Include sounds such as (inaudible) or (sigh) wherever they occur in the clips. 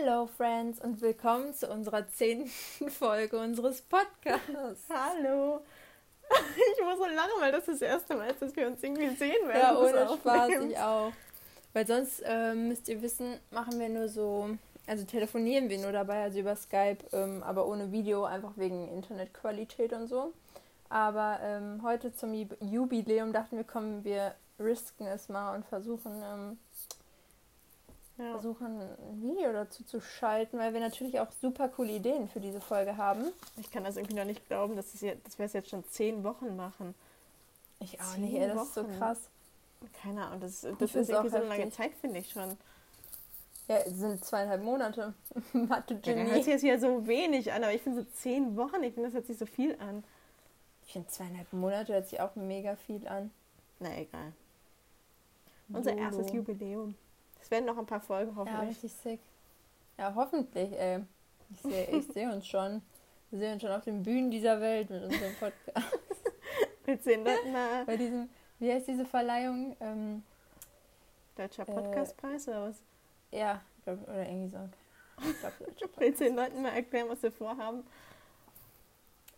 Hello Friends und willkommen zu unserer zehnten (laughs) Folge unseres Podcasts. Hallo. (laughs) Ich muss so lachen, weil das das erste Mal ist, dass wir uns irgendwie sehen werden. Ja, ohne Spaß, ich auch. Weil sonst ähm, müsst ihr wissen, machen wir nur so, also telefonieren wir nur dabei, also über Skype, ähm, aber ohne Video, einfach wegen Internetqualität und so. Aber ähm, heute zum Jubiläum dachten wir, kommen wir risken es mal und versuchen, ähm, ja. versuchen ein Video dazu zu schalten, weil wir natürlich auch super coole Ideen für diese Folge haben. Ich kann das irgendwie noch nicht glauben, dass, das jetzt, dass wir es jetzt schon zehn Wochen machen. Ich auch zehn nicht, ey, das ist so krass. Keine Ahnung, das, das ist irgendwie so eine lange Zeit, finde ich schon. Ja, es sind zweieinhalb Monate. (laughs) Mathe Genie. Ja, hört sich jetzt ja so wenig an, aber ich finde so zehn Wochen, ich finde, das hört sich so viel an. Ich finde zweieinhalb Monate hört sich auch mega viel an. Na egal. Unser Lolo. erstes Jubiläum. Es werden noch ein paar Folgen hoffentlich. Ja, richtig sick. Ja, hoffentlich, ey. Ich sehe seh uns schon. Wir sehen uns schon auf den Bühnen dieser Welt mit unserem Podcast. mit zehn Leuten mal. Bei diesem, wie heißt diese Verleihung? Ähm, Deutscher äh, Podcastpreis äh, oder was? Ja, glaub, oder irgendwie so. Ich glaube, Deutscher (laughs) Mit zehn Leuten mal erklären, was wir vorhaben.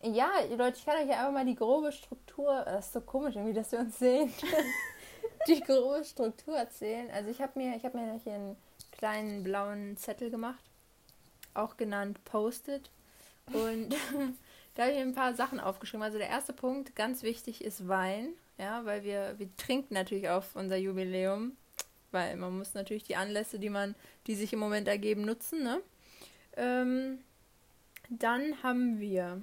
Ja, Leute, ich kann euch ja einfach mal die grobe Struktur, das ist so komisch irgendwie, dass wir uns sehen, (laughs) die grobe Struktur erzählen. Also ich habe mir, ich habe mir hier einen kleinen blauen Zettel gemacht, auch genannt Post-it. Und (laughs) da habe ich ein paar Sachen aufgeschrieben. Also der erste Punkt, ganz wichtig, ist Wein. Ja, weil wir, wir trinken natürlich auf unser Jubiläum. Weil man muss natürlich die Anlässe, die man, die sich im Moment ergeben, nutzen. Ne? Ähm, dann haben wir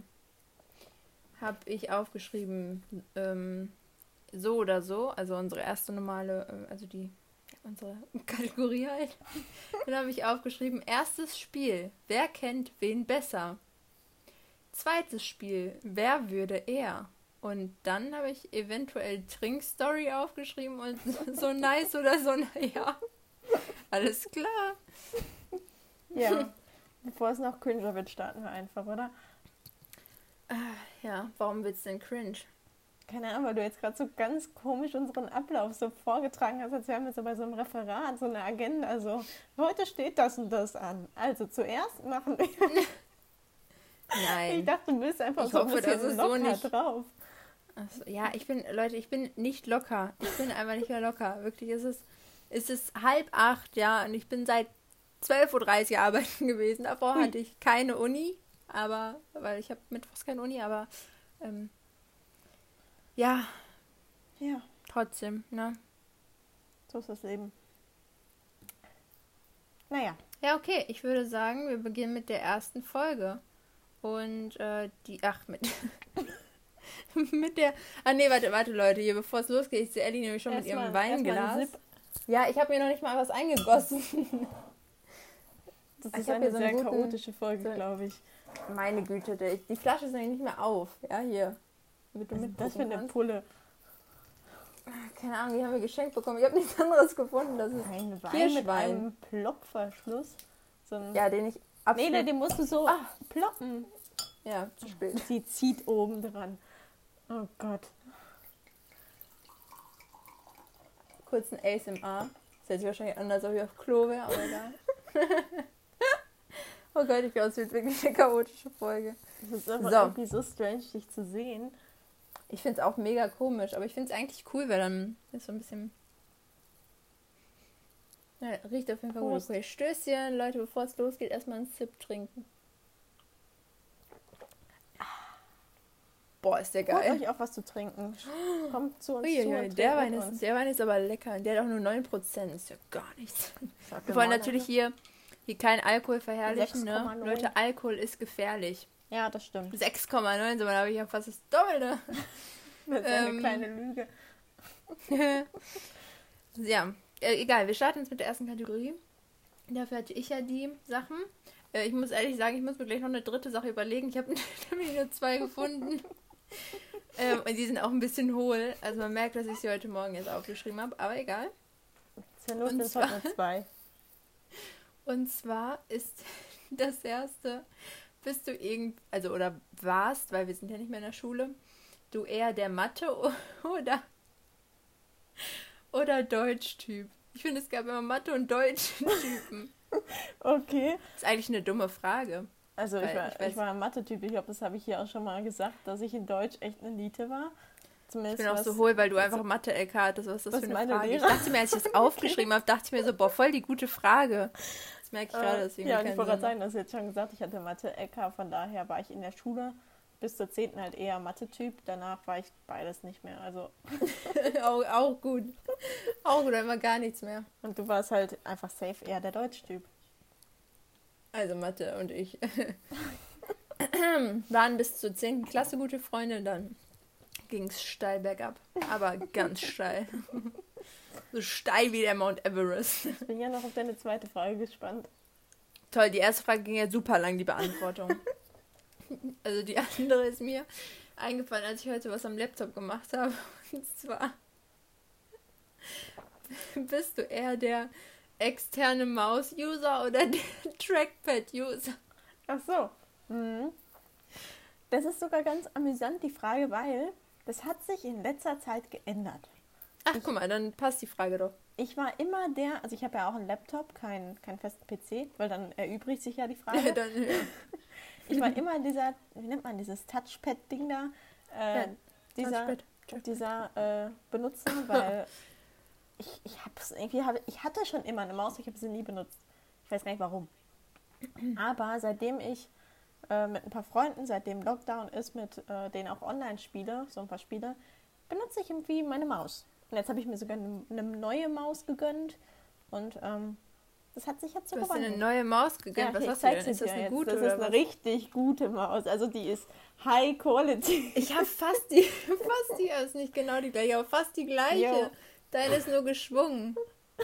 habe ich aufgeschrieben, ähm, so oder so, also unsere erste normale, äh, also die, unsere (laughs) Kategorie halt. Dann habe ich aufgeschrieben, erstes Spiel, wer kennt wen besser? Zweites Spiel, wer würde er? Und dann habe ich eventuell Trinkstory aufgeschrieben und so (laughs) nice oder so, naja. Alles klar. Ja. Bevor es noch cringe wird, starten wir einfach, oder? Ja, warum wird's denn cringe? Keine Ahnung, weil du jetzt gerade so ganz komisch unseren Ablauf so vorgetragen hast, als wären wir so bei so einem Referat, so eine Agenda. So, heute steht das und das an. Also zuerst machen wir. (laughs) Nein. Ich dachte, du bist einfach ich so hoffe, ein bisschen locker so nicht... drauf. Also, ja, ich bin, Leute, ich bin nicht locker. Ich bin einfach nicht mehr locker. Wirklich, es ist, es ist halb acht, ja, und ich bin seit 12.30 Uhr arbeiten gewesen. Davor hatte ich keine Uni aber, weil ich habe mittwochs keine Uni, aber ähm, ja. Ja. Trotzdem, ne? So ist das Leben. Naja. Ja, okay. Ich würde sagen, wir beginnen mit der ersten Folge. Und äh, die, ach, mit, (laughs) mit der, ah nee, warte, warte, Leute, hier, bevor es losgeht, ich sehe Ellie nämlich schon erst mit ihrem Weinglas. Ja, ich habe mir noch nicht mal was eingegossen. Das ist eine sehr guten, chaotische Folge, glaube ich. Meine Güte, die Flasche ist nämlich nicht mehr auf. Ja, hier. Damit du Was das für eine Pulle? Keine Ahnung, die haben wir geschenkt bekommen. Ich habe nichts anderes gefunden. Das ist ein Wein mit einem Plopverschluss. So ja, den ich absolut... Nee, den musst du so ah. ploppen. Ja, zu spät. Sie zieht oben dran. Oh Gott. Kurz ein ASMR. Das hört sich wahrscheinlich anders, als ob ich auf Klo wäre, aber egal. (laughs) Oh Gott, ich glaube, es wird wirklich eine chaotische Folge. Es ist einfach so. irgendwie so strange, dich zu sehen. Ich finde es auch mega komisch, aber ich finde es eigentlich cool, weil dann ist so ein bisschen. Ja, riecht auf jeden Fall gut. Okay, Stößchen, Leute, bevor es losgeht, erstmal einen Zip trinken. Boah, ist der geil. Holt euch auch was zu trinken. (gasps) Kommt zu uns Uiuiui, zu der, Wein ist, der Wein ist aber lecker. Der hat auch nur 9%. Ist ja gar nichts. Wir wollen natürlich hier hier kein Alkohol verherrlichen, ne? Leute, Alkohol ist gefährlich. Ja, das stimmt. 6,9, so habe ich ja fast das Doppelte. (laughs) das ist eine ähm, kleine Lüge. (laughs) ja, äh, egal, wir starten jetzt mit der ersten Kategorie. Dafür hatte ich ja die Sachen. Äh, ich muss ehrlich sagen, ich muss mir gleich noch eine dritte Sache überlegen. Ich habe nämlich (laughs) nur zwei gefunden. ähm, und die sind auch ein bisschen hohl. Also man merkt, dass ich sie heute Morgen jetzt aufgeschrieben habe, aber egal. Ist ja zwar, nur zwei. Und zwar ist das erste, bist du irgend, also oder warst, weil wir sind ja nicht mehr in der Schule, du eher der Mathe (laughs) oder oder Deutsch-Typ? Ich finde, es gab immer Mathe- und Deutsch-Typen. (laughs) Okay. Ist eigentlich eine dumme Frage. Also ich war, ich ich weiß- war ein Mathe-Typ. Ich glaube, das habe ich hier auch schon mal gesagt, dass ich in Deutsch echt eine Elite war. Ich Zumindest bin auch was- so hohl, weil du einfach Mathe-LK hattest. Was ist das was für eine meine Frage? Ich Lehrer- dachte mir, als ich das (laughs) aufgeschrieben habe, dachte ich mir so, boah, voll die gute Frage. Das merke ich gerade, Äh, dass irgendwie ja, ich wollte gerade sagen, das ist jetzt schon gesagt, ich hatte Mathe-LK, von daher war ich in der Schule bis zur 10. halt eher Mathe-Typ. Danach war ich beides nicht mehr. Also, (laughs) auch, auch gut. Auch gut, immer gar nichts mehr. und du warst halt einfach safe eher der Deutsch-Typ. Also Mathe und ich (laughs) waren bis zur 10. Klasse gute Freunde, dann ging es steil bergab. Aber ganz (laughs) steil. So steil wie der Mount Everest. Ich bin ja noch auf deine zweite Frage gespannt. Toll, die erste Frage ging ja super lang, die Beantwortung. (laughs) Also die andere ist mir eingefallen, als ich heute was am Laptop gemacht habe. (laughs) Und zwar bist du eher der externe Maus-User oder der (laughs) Trackpad-User? Ach so. Mhm. Das ist sogar ganz amüsant, die Frage, weil das hat sich in letzter Zeit geändert. Ach, (laughs) guck mal, dann passt die Frage doch. Ich war immer der, also ich habe ja auch einen Laptop, keinen keinen festen PC, weil dann erübrigt sich ja die Frage. (laughs) dann, ja. (laughs) Ich war immer dieser, wie nennt man dieses Touchpad-Ding da, äh, Ja, dieser, Touchpad. dieser äh, benutzen, weil ich, ich hab's irgendwie, hab, ich hatte schon immer eine Maus, ich habe sie nie benutzt. Ich weiß gar nicht warum. Aber seitdem ich äh, mit ein paar Freunden, seitdem Lockdown ist, mit äh, denen auch online spiele, so ein paar Spiele, benutze ich irgendwie meine Maus. Und jetzt habe ich mir sogar eine, eine neue Maus gegönnt und ähm, das hat sich jetzt so Du hast dir eine gewandelt. neue Maus gegönnt. was ich hast du denn? Ist das eine jetzt. gute Das ist eine was? richtig gute Maus. Also die ist High Quality. Ich habe (laughs) fast die, fast die, ist nicht genau die gleiche, aber fast die gleiche. Jo. Deine ist nur geschwungen.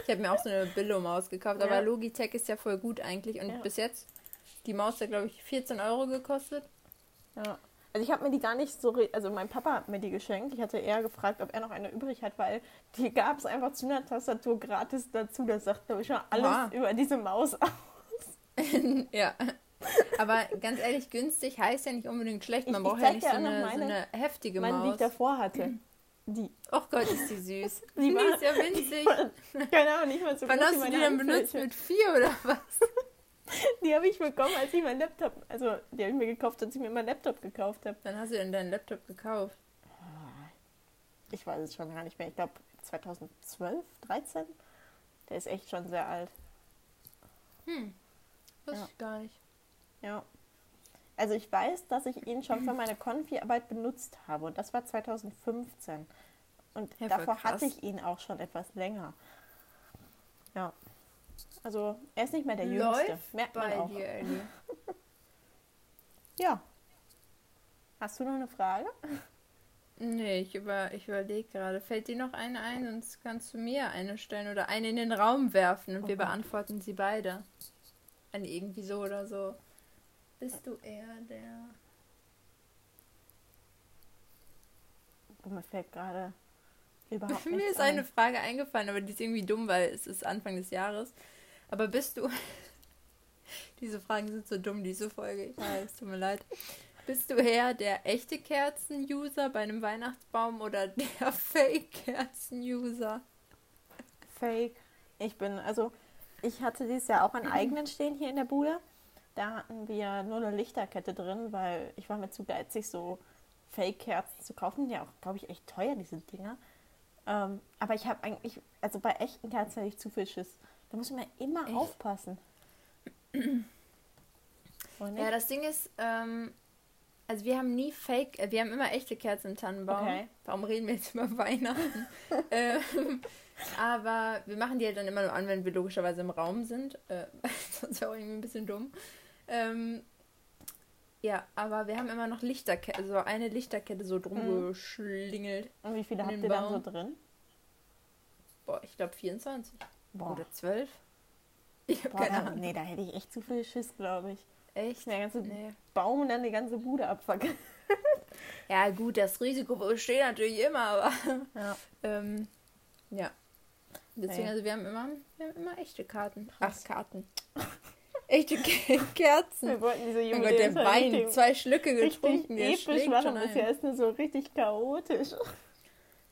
Ich habe mir auch so eine Billo-Maus gekauft, Ja. aber Logitech ist ja voll gut eigentlich. Und Ja. bis jetzt, die Maus hat, glaube ich, 14 Euro gekostet. Ja. Also ich habe mir die gar nicht so, also mein Papa hat mir die geschenkt. Ich hatte eher gefragt, ob er noch eine übrig hat, weil die gab es einfach zu einer Tastatur gratis dazu. Das sagt, glaube ich, schon alles Wow. über diese Maus aus. (laughs) ja. Aber ganz ehrlich, günstig heißt ja nicht unbedingt schlecht. Man Ich- ich braucht ja zeig nicht so eine, so meine- eine heftige Meine, die Maus. ich davor hatte. Die. Oh Gott, ist die süß. (laughs) Die Die, war- ist ja winzig. (laughs) Keine Ahnung, nicht mal so Wann hast du die denn benutzt? Mit vier oder was? (laughs) Die habe ich bekommen, als ich meinen Laptop, also die habe ich mir gekauft, als ich mir meinen Laptop gekauft habe. Wann hast du denn deinen Laptop gekauft? Ich weiß es schon gar nicht mehr. Ich glaube 2012, 13. Der ist echt schon sehr alt. Hm. Wusste Ja. ich gar nicht. Ja. Also ich weiß, dass ich ihn schon für (clears throat) meine Konfi-Arbeit benutzt habe und das war 2015. Und Ja, davor krass. hatte ich ihn auch schon etwas länger. Ja. Also er ist nicht mehr der Jüngste. Läuft Merkt man bei auch. dir. (laughs) Ja. Hast du noch eine Frage? Nee, ich, über, ich überlege gerade. Fällt dir noch eine ein? Sonst kannst du mir eine stellen oder eine in den Raum werfen und wir Okay. beantworten sie beide. Eine irgendwie so oder so. Bist du eher der. Oh, mir fällt gerade überhaupt Mir ist ein. eine Frage eingefallen, aber die ist irgendwie dumm, weil es ist Anfang des Jahres. Aber bist du. (laughs) Diese Fragen sind so dumm, diese Folge. Ich weiß, tut mir leid. Bist du eher der echte Kerzen-User bei einem Weihnachtsbaum oder (laughs) der Fake-Kerzen-User? Fake. Ich bin, also ich hatte dieses Jahr auch einen (clears throat) eigenen stehen hier in der Bude. Da hatten wir nur eine Lichterkette drin, weil ich war mir zu geizig, so Fake-Kerzen zu kaufen. Die ja auch, glaube ich, echt teuer, diese Dinger. Ähm, aber ich habe eigentlich, also bei echten Kerzen hätte ich zu viel Schiss. Da muss man immer Echt? aufpassen. (clears throat) Und Ja, das Ding ist, ähm, also wir haben nie Fake, äh, wir haben immer echte Kerzen im Tannenbaum. Okay. Warum reden wir jetzt über Weihnachten? (laughs) (laughs) ähm, aber wir machen die halt dann immer nur an, wenn wir logischerweise im Raum sind. Äh, (laughs) sonst wäre auch irgendwie ein bisschen dumm. Ähm, ja, aber wir haben immer noch Lichterkette, so eine Lichterkette so drum Mhm. geschlingelt. Und wie viele habt ihr dann so Baum. drin? Boah, ich glaube 24 Boah, oder 12. (laughs) Ich habe keine da, Ahnung. nee, da hätte ich echt zu viel Schiss, glaube ich. Echt? Der ganze Nee. Baum und dann die ganze Bude abfackeln. (laughs) Ja, gut, das Risiko besteht natürlich immer, aber. (laughs) Ja. Ähm, ja. Deswegen, also wir haben immer, wir haben immer echte Karten. Krass. Ach, Karten. Echte Ke (laughs) Kerzen. Wir wollten diese Oh junge Gott, der Wein. richtig- Zwei Schlücke richtig getrunken. Der episch schon das ein. ist nur so richtig chaotisch.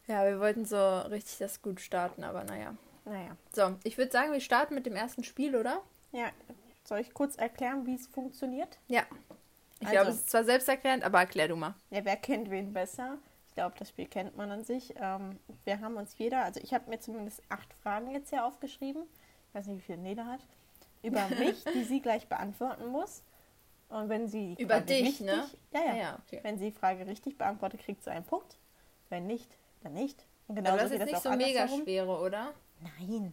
Ja, wir wollten so richtig das gut starten, aber naja. Naja, So, ich würde sagen, wir starten mit dem ersten Spiel, oder? ja, Soll ich kurz erklären, wie es funktioniert? Ja. Ich Also. glaube, es ist zwar selbsterklärend, aber erklär du mal. Ja, wer kennt wen besser? Ich glaube, das Spiel kennt man an sich. Ähm, wir haben uns jeder, also ich habe mir zumindest acht Fragen jetzt hier aufgeschrieben. Ich weiß nicht, wie viel Neda hat. Über (laughs) mich, die sie gleich beantworten muss. Und wenn sie die Über dich, richtig, ne? Ja, ja. ja okay. Wenn sie die Frage richtig beantwortet, kriegt sie einen Punkt. Wenn nicht, dann nicht. Und Aber genauso das ist geht nicht so mega schwere, oder? Nein.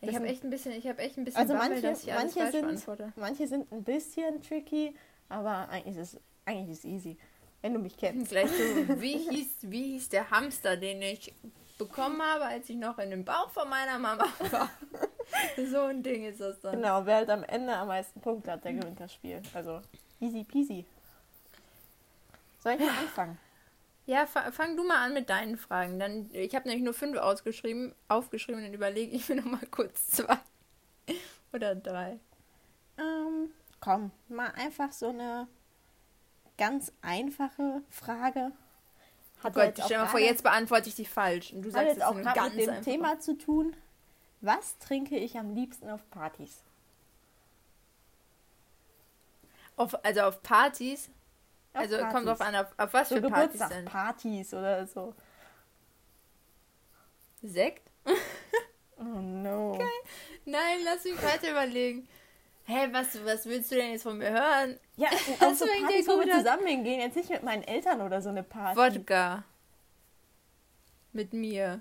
Ich Das habe sind- echt ein bisschen, ich habe echt ein bisschen Also Bammel, manche, dass ich alles manche, sind, beantworte. manche sind ein bisschen tricky, aber eigentlich ist es eigentlich ist es easy. Wenn du mich kennst. Gleich so, (laughs) wie hieß, wie hieß der Hamster, den ich bekommen habe, als ich noch in dem Bauch von meiner Mama war? (laughs) (laughs) so ein Ding ist das dann. Genau, wer halt am Ende am meisten Punkte hat, der gewinnt das Spiel. Also easy peasy. Soll ich mal anfangen? Ja, fa fang du mal an mit deinen Fragen. Dann, ich habe nämlich nur fünf ausgeschrieben, aufgeschrieben und dann überlege ich mir noch mal kurz zwei (laughs) oder drei. Ähm, komm, mal einfach so eine ganz einfache Frage. Oh Hat Gott, jetzt auch stell dir mal vor, jetzt beantworte ich die falsch. Und du sagst jetzt jetzt auch gerade mit dem. Thema zu tun. Was trinke ich am liebsten auf Partys? Auf, also auf Partys. Auf also kommt Partys. drauf an, auf, auf was so für Partys denn? Geburtstagspartys oder so. Sekt? Oh no. Nein, lass mich weiter überlegen. Hä, was, was willst du denn jetzt von mir hören? Ja, Das auf so Partys, wo wir zusammen hingehen, jetzt nicht mit meinen Eltern oder so eine Party. Wodka. Mit mir.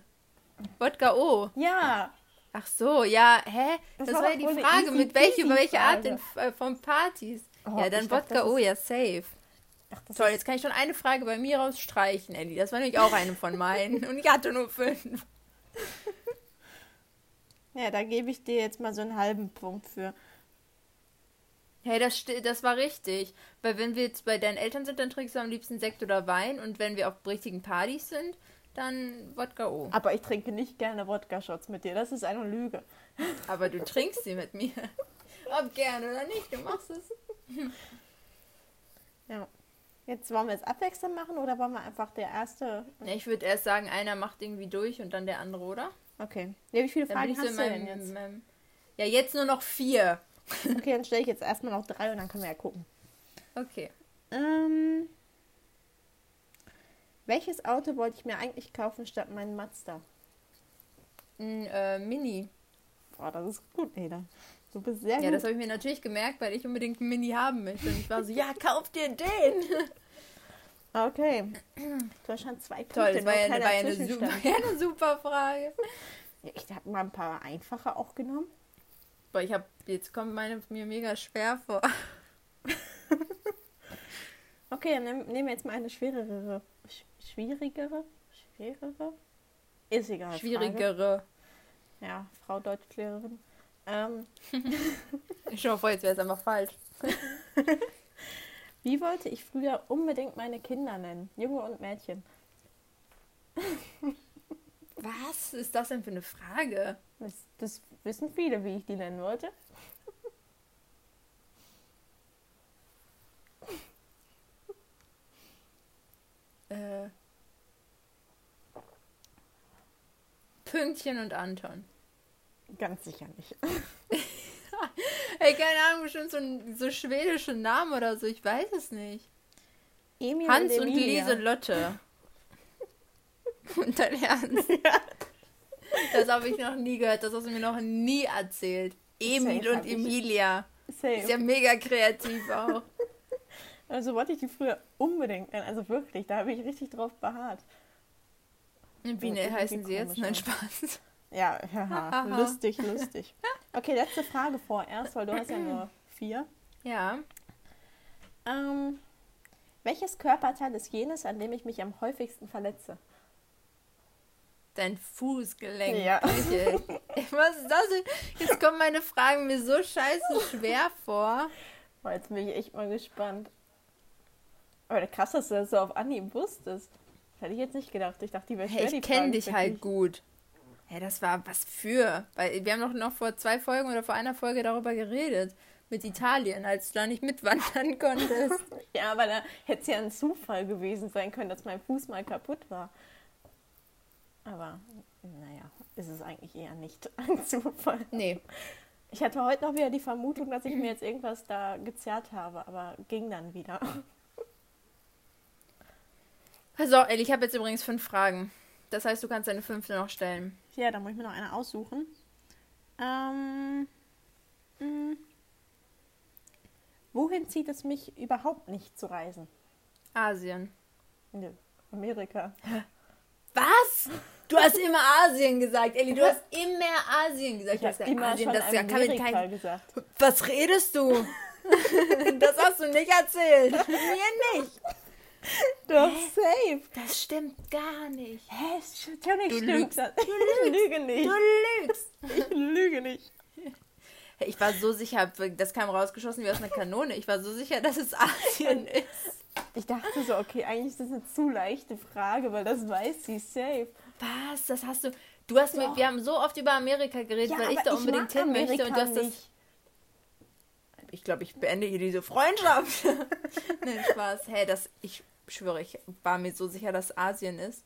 Wodka O. Ja, Ach so, ja, hä? Das Das, war ja die Frage, mit welche, peasy über welche Art denn, äh, von Partys? Oh, ja, dann dachte, Wodka das O, ist- ja, safe. Ach, das Toll, jetzt kann ich schon eine Frage bei mir rausstreichen, Ellie. Das war nämlich auch eine von meinen. (laughs) Und ich hatte nur fünf. Ja, da gebe ich dir jetzt mal so einen halben Punkt für. Hey, das, das war richtig. Weil wenn wir jetzt bei deinen Eltern sind, dann trinkst du am liebsten Sekt oder Wein. Und wenn wir auf richtigen Partys sind, dann Wodka O. Aber ich trinke nicht gerne Wodka-Shots mit dir. Das ist eine Lüge. Aber du trinkst sie mit mir. Ob gern oder nicht, du machst es. Ja. Jetzt wollen wir es abwechselnd machen oder wollen wir einfach der erste. Ja, ich würde erst sagen, einer macht irgendwie durch und dann der andere, oder? Okay. Ja, wie viele Dann Fragen hast du meinem, denn jetzt? in meinem... Ja, jetzt nur noch vier. Okay, dann stelle ich jetzt erstmal noch drei und dann können wir ja gucken. Okay. Ähm, welches Auto wollte ich mir eigentlich kaufen statt meinen Mazda? Ein äh, Mini. Boah, das ist gut, Eda. Du bist sehr Ja, gut. das habe ich mir natürlich gemerkt, weil ich unbedingt ein Mini haben möchte. Und ich war so, ja, kauf dir den. (laughs) Okay. Du hast schon zwei Punkte. Toll, das war ja, war ja eine, super, Zwischenstand. (laughs) ja, eine super Frage. Ja, Ich habe mal ein paar einfache auch genommen. Boah, ich habe, jetzt kommt meine mir mega schwer vor. (laughs) Okay, dann nehm- nehmen wir jetzt mal eine schwerere. Sch schwierigere? Schwerere? Ist egal. Frage. Schwierigere. Ja, Frau Deutschlehrerin. Ähm, (laughs) Ich vor, jetzt wäre es einfach falsch. (laughs) wie wollte ich früher unbedingt meine Kinder nennen? Junge und Mädchen. Was ist das denn für eine Frage? Das, das wissen viele, wie ich die nennen wollte. Äh, Pünktchen und Anton. Ganz sicher nicht. (laughs) (laughs) Ey, keine Ahnung, bestimmt so, ein, so schwedische Namen oder so, ich weiß es nicht. Emil Hans und Emilia. Lieselotte. (laughs) Und dein Ernst? Das habe ich noch nie gehört, das hast du mir noch nie erzählt. Emil Safe und ich. Emilia. Safe. Ist ja mega kreativ auch. Also wollte ich die früher unbedingt nennen. Also wirklich, da habe ich richtig drauf beharrt. Wie ne, heißen sie jetzt? Nein, ja. Spaß. Ja, haha, (laughs) lustig, lustig. Okay, letzte Frage vorerst, weil du hast ja nur vier. Ja. Ähm, welches Körperteil ist jenes, an dem ich mich am häufigsten verletze? Dein Fußgelenk. Ja. (laughs) Was ist das? Jetzt kommen meine Fragen mir so scheiße schwer vor. Boah, jetzt bin ich echt mal gespannt. Aber krass, dass du das so auf Anhieb wusstest. Das hätte ich jetzt nicht gedacht. Ich dachte, die wäre schwer, Hey, die ich kenne dich halt gut. Hey, das war was für. Weil wir haben doch noch vor zwei Folgen oder vor einer Folge darüber geredet. Mit Italien, als du da nicht mitwandern (laughs) konntest. Ja, aber da hätte es ja ein Zufall gewesen sein können, dass mein Fuß mal kaputt war. Aber, naja, ist es eigentlich eher nicht (laughs) ein Zufall. nee. Ich hatte heute noch wieder die Vermutung, dass ich mir jetzt irgendwas da gezerrt habe, aber ging dann wieder. So, Elli, ich habe jetzt übrigens fünf Fragen. Das heißt, du kannst deine fünfte noch stellen. Ja, da muss ich mir noch eine aussuchen. Ähm, mh. wohin zieht es mich überhaupt nicht zu reisen? Asien. Nö, Amerika. Was? Du hast immer Asien gesagt, Elli. Du hast immer Asien gesagt. Ich habe immer Asien, schon das ja- kann mit Amerika kein... gesagt. Was redest du? (laughs) das hast du nicht erzählt. Mir nicht. (laughs) Doch, safe. Das stimmt gar nicht. Hä, natürlich Du stimmt lügst. das. Du (laughs) (laughs) Ich lüge nicht. Du lügst. Ich lüge nicht. Ich war so sicher, das kam rausgeschossen wie aus einer Kanone. Ich war so sicher, dass es Asien ist. Ich dachte so, okay, eigentlich ist das eine zu leichte Frage, weil das weiß sie safe. Was? Das hast du. Du hast mir, wir haben so oft über Amerika geredet, weil ich da unbedingt hin möchte und du Amerika hast das. nicht. Ich glaube, ich beende hier diese Freundschaft. Nein, Spaß. Hey, das. Ich schwöre, ich war mir so sicher, dass Asien ist.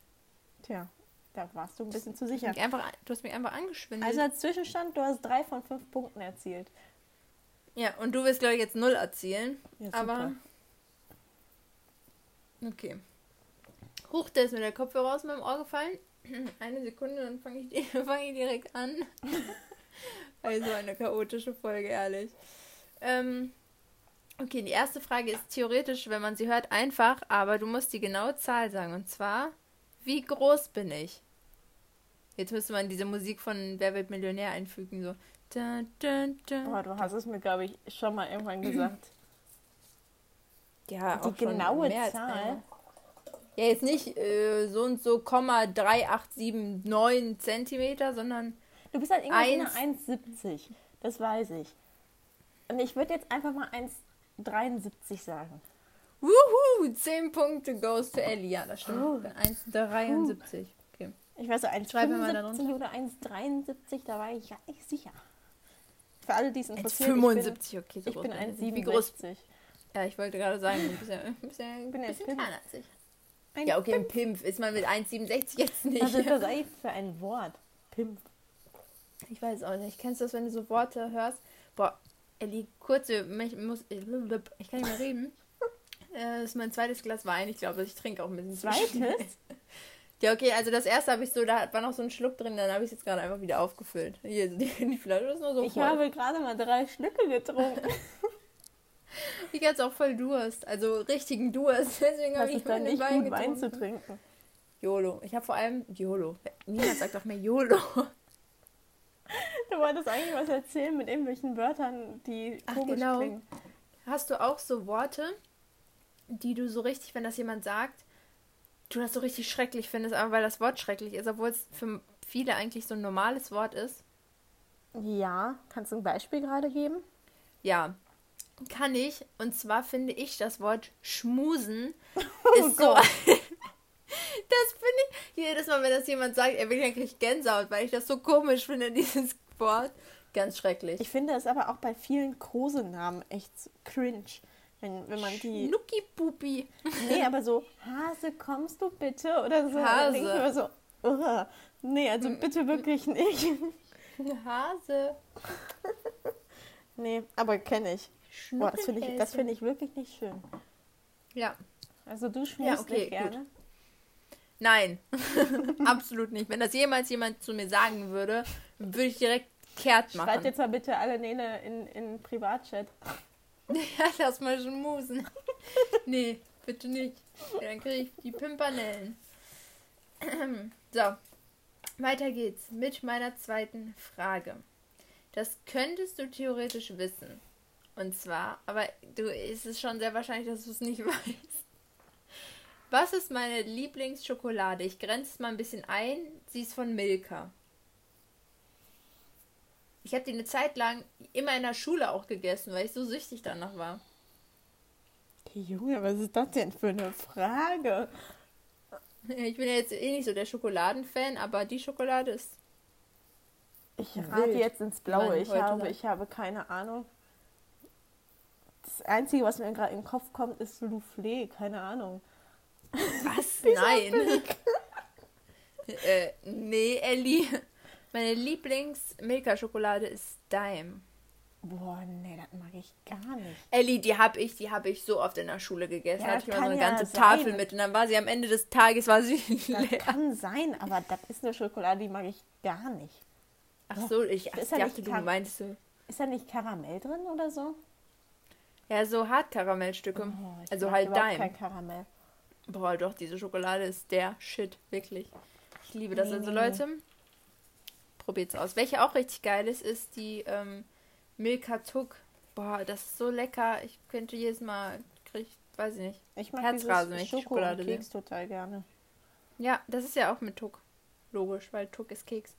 Tja, da warst du ein bisschen zu sicher. Einfach, du hast mich einfach angeschwindelt. Also als Zwischenstand, du hast drei von fünf Punkten erzielt. ja, und du willst, glaube ich, jetzt null erzielen. Ja, super. aber. Okay. Huch, da ist mir der Kopfhörer aus meinem Ohr gefallen. (clears throat) Eine Sekunde, dann fange ich, (laughs) fang ich direkt an. (laughs) also eine chaotische Folge, ehrlich. Ähm, okay, die erste Frage ist theoretisch, wenn man sie hört, einfach, aber du musst die genaue Zahl sagen. Und zwar, wie groß bin ich? Jetzt müsste man diese Musik von Wer wird Millionär einfügen, so. Da, da, da. Boah, du hast es mir, glaube ich, schon mal irgendwann (clears throat) gesagt. Ja, Die auch genaue Zahl? Ja, jetzt nicht äh, so und so, Komma 3879 Zentimeter, sondern Du bist halt eine 1,70. Das weiß ich. Und ich würde jetzt einfach mal 1,73 sagen. wuhu, 10 Punkte goes to Ellie. Ja, das stimmt. Oh. 1,73. Okay. Ich weiß so, Schreib mir mal 1,75 oder 1,73, da war ich ja nicht sicher. Für alle, die es interessiert. 1,75, okay, so Ich groß bin, bin ich ich. bin Wie groß? 1,67. Ja, ich wollte gerade sagen, ein bisschen, ein bisschen, ein bin jetzt bisschen Pimp. kleiner als ich. Ein Ja, okay, ein Pimp ist man mit 1,67 jetzt nicht. Was ist das eigentlich für ein Wort? Pimp. Ich weiß auch nicht. Kennst du das, wenn du so Worte hörst? Boah, Elli, kurze, ich muss, ich kann nicht mehr reden. (laughs) Äh, Das ist mein zweites Glas Wein. Ich glaube, ich trinke auch ein bisschen. Zweites? (laughs) Ja, okay, also das erste habe ich so, da war noch so ein Schluck drin, dann habe ich es jetzt gerade einfach wieder aufgefüllt. Hier, die, die Flasche ist nur so Ich voll. habe gerade mal drei Schlücke getrunken. (laughs) Ich hatte auch voll Durst, also richtigen Durst. Deswegen habe ich dann nicht Wein gut, Wein zu trinken. YOLO. Ich habe vor allem YOLO. Niemand sagt doch mehr YOLO. (laughs) Du wolltest eigentlich was erzählen mit irgendwelchen Wörtern, die Ach, komisch genau. klingen. Hast du auch so Worte, die du so richtig, wenn das jemand sagt, du das so richtig schrecklich findest, aber weil das Wort schrecklich ist, obwohl es für viele eigentlich so ein normales Wort ist? Ja, kannst du ein Beispiel gerade geben? Ja, kann ich. Und zwar finde ich das Wort schmusen (laughs) Oh ist so. (laughs) Das finde ich jedes Mal, wenn das jemand sagt, er will kriege ich Gänsehaut, weil ich das so komisch finde, (laughs) dieses Wort. Ganz schrecklich. Ich finde es aber auch bei vielen Kosenamen echt cringe. Wenn, wenn man die. Schnucki Pupi. Nee, (laughs) aber so, Hase, kommst du bitte? Oder so. Hase. Denke ich mir so, "Ugh." nee, also bitte wirklich nicht. (laughs) Hase. nee, aber kenne ich. Boah, das finde ich, das finde ich wirklich nicht schön. Ja. Also du schmust okay, nicht gerne. Nein, (laughs) absolut nicht. Wenn das jemals jemand zu mir sagen würde, würde ich direkt kehrt Schreibt machen. jetzt mal bitte alle Nene in, in Privatchat. (laughs) Ja, lass mal schmusen. (laughs) nee, bitte nicht. Dann kriege ich die Pimpernellen. (clears throat) so, weiter geht's mit meiner zweiten Frage. Das könntest du theoretisch wissen. Und zwar, aber du, es ist schon sehr wahrscheinlich, dass du es nicht weißt. Was ist meine Lieblingsschokolade? Ich grenze es mal ein bisschen ein. Sie ist von Milka. Ich habe die eine Zeit lang immer in der Schule auch gegessen, weil ich so süchtig danach war. Junge, was ist das denn für eine Frage? (laughs) Ich bin ja jetzt eh nicht so der Schokoladenfan, aber die Schokolade ist. Ich rate jetzt ins Blaue. Ich habe, ich habe keine Ahnung. Das Einzige, was mir gerade in den Kopf kommt, ist Soufflé. Keine Ahnung. Was? Nein. (laughs) äh, nee, Ellie. Meine Lieblings-Milka-Schokolade ist Dime. Boah, nee, das mag ich gar nicht. Ellie, die hab ich, die habe ich so oft in der Schule gegessen. Ja, da hatte ich immer so eine ja ganze sein. Tafel mit und dann war sie am Ende des Tages war sie (laughs) Das leer. kann sein, aber das ist eine Schokolade, die mag ich gar nicht. Ach so, ich Ist ja dachte, nicht du meinst so. Ist da nicht Karamell drin oder so? Ja, so Hartkaramellstücke. Oh, ich also halt Daim. kein Karamell. Boah, doch, diese Schokolade ist der Shit, wirklich. Ich liebe das. Nee, also nee, Leute, probiert's aus. Welche auch richtig geil ist, ist die ähm, Milka Tuck. Boah, das ist so lecker. Ich könnte jedes Mal, krieg, weiß ich nicht. Ich mag Herzrasen, wenn ich Schokolade und Keks total gerne. Ja, das ist ja auch mit Tuck. Logisch, weil Tuck ist Keks.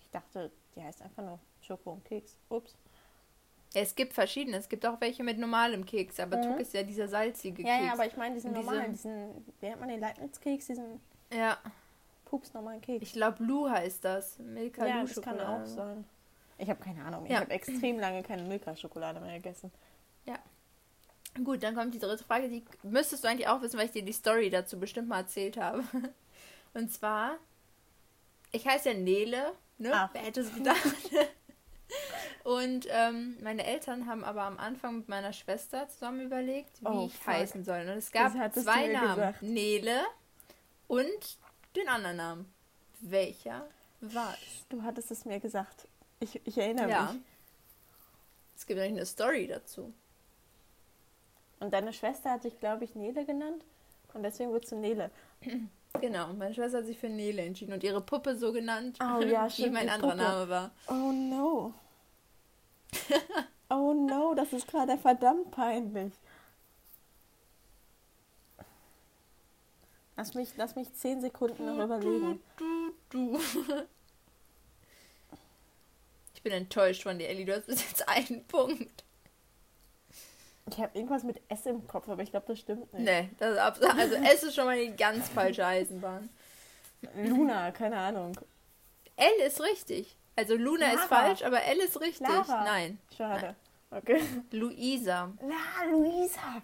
Ich dachte, die heißt einfach nur Schoko und Keks. Ups. Ja, es gibt verschiedene. Es gibt auch welche mit normalem Keks, aber Mhm. Tuck ist ja dieser salzige Ja, Keks. ja, aber ich meine diesen normalen, diesen, wie nennt man den Leibniz-Keks, diesen ja, pups normalen Keks. ich glaube Lu heißt das. Milka ja, Lu das kann Schokolade. auch sein. Ich habe keine Ahnung. Ich Ja. habe extrem lange keine Milka-Schokolade mehr gegessen. Gut, dann kommt die dritte Frage, die müsstest du eigentlich auch wissen, weil ich dir die Story dazu bestimmt mal erzählt habe. (laughs) Und zwar, ich heiße ja Nele, ne? Ach. Wer hätte es gedacht? (laughs) Und ähm, meine Eltern haben aber am Anfang mit meiner Schwester zusammen überlegt, wie Oh, ich fuck. heißen soll. Und es gab zwei Namen. gesagt. Nele und den anderen Namen. Welcher war es? Du hattest es mir gesagt. Ich, ich erinnere Ja. mich. Es gibt nämlich eine Story dazu. Und deine Schwester hat dich, glaube ich, Nele genannt. Und deswegen wurdest du Nele. (clears throat) Genau, meine Schwester hat sich für Nele entschieden und ihre Puppe so genannt, Oh ja, (laughs) wie mein anderer Puppe. Name war. Oh no. (laughs) oh no, das ist gerade verdammt peinlich. Lass mich, lass mich zehn Sekunden noch überlegen. Du, du. Ich bin enttäuscht von dir, Ellie. Du hast bis jetzt einen Punkt. Ich habe irgendwas mit S im Kopf, aber ich glaube, das stimmt nicht. Nee, das ist abs- also es ist schon mal die ganz falsche Eisenbahn. Luna, keine Ahnung. L ist richtig. Also Luna ist Lara. falsch, aber L ist richtig. Lara. Nein, Schade. Okay. Luisa. Na, Luisa.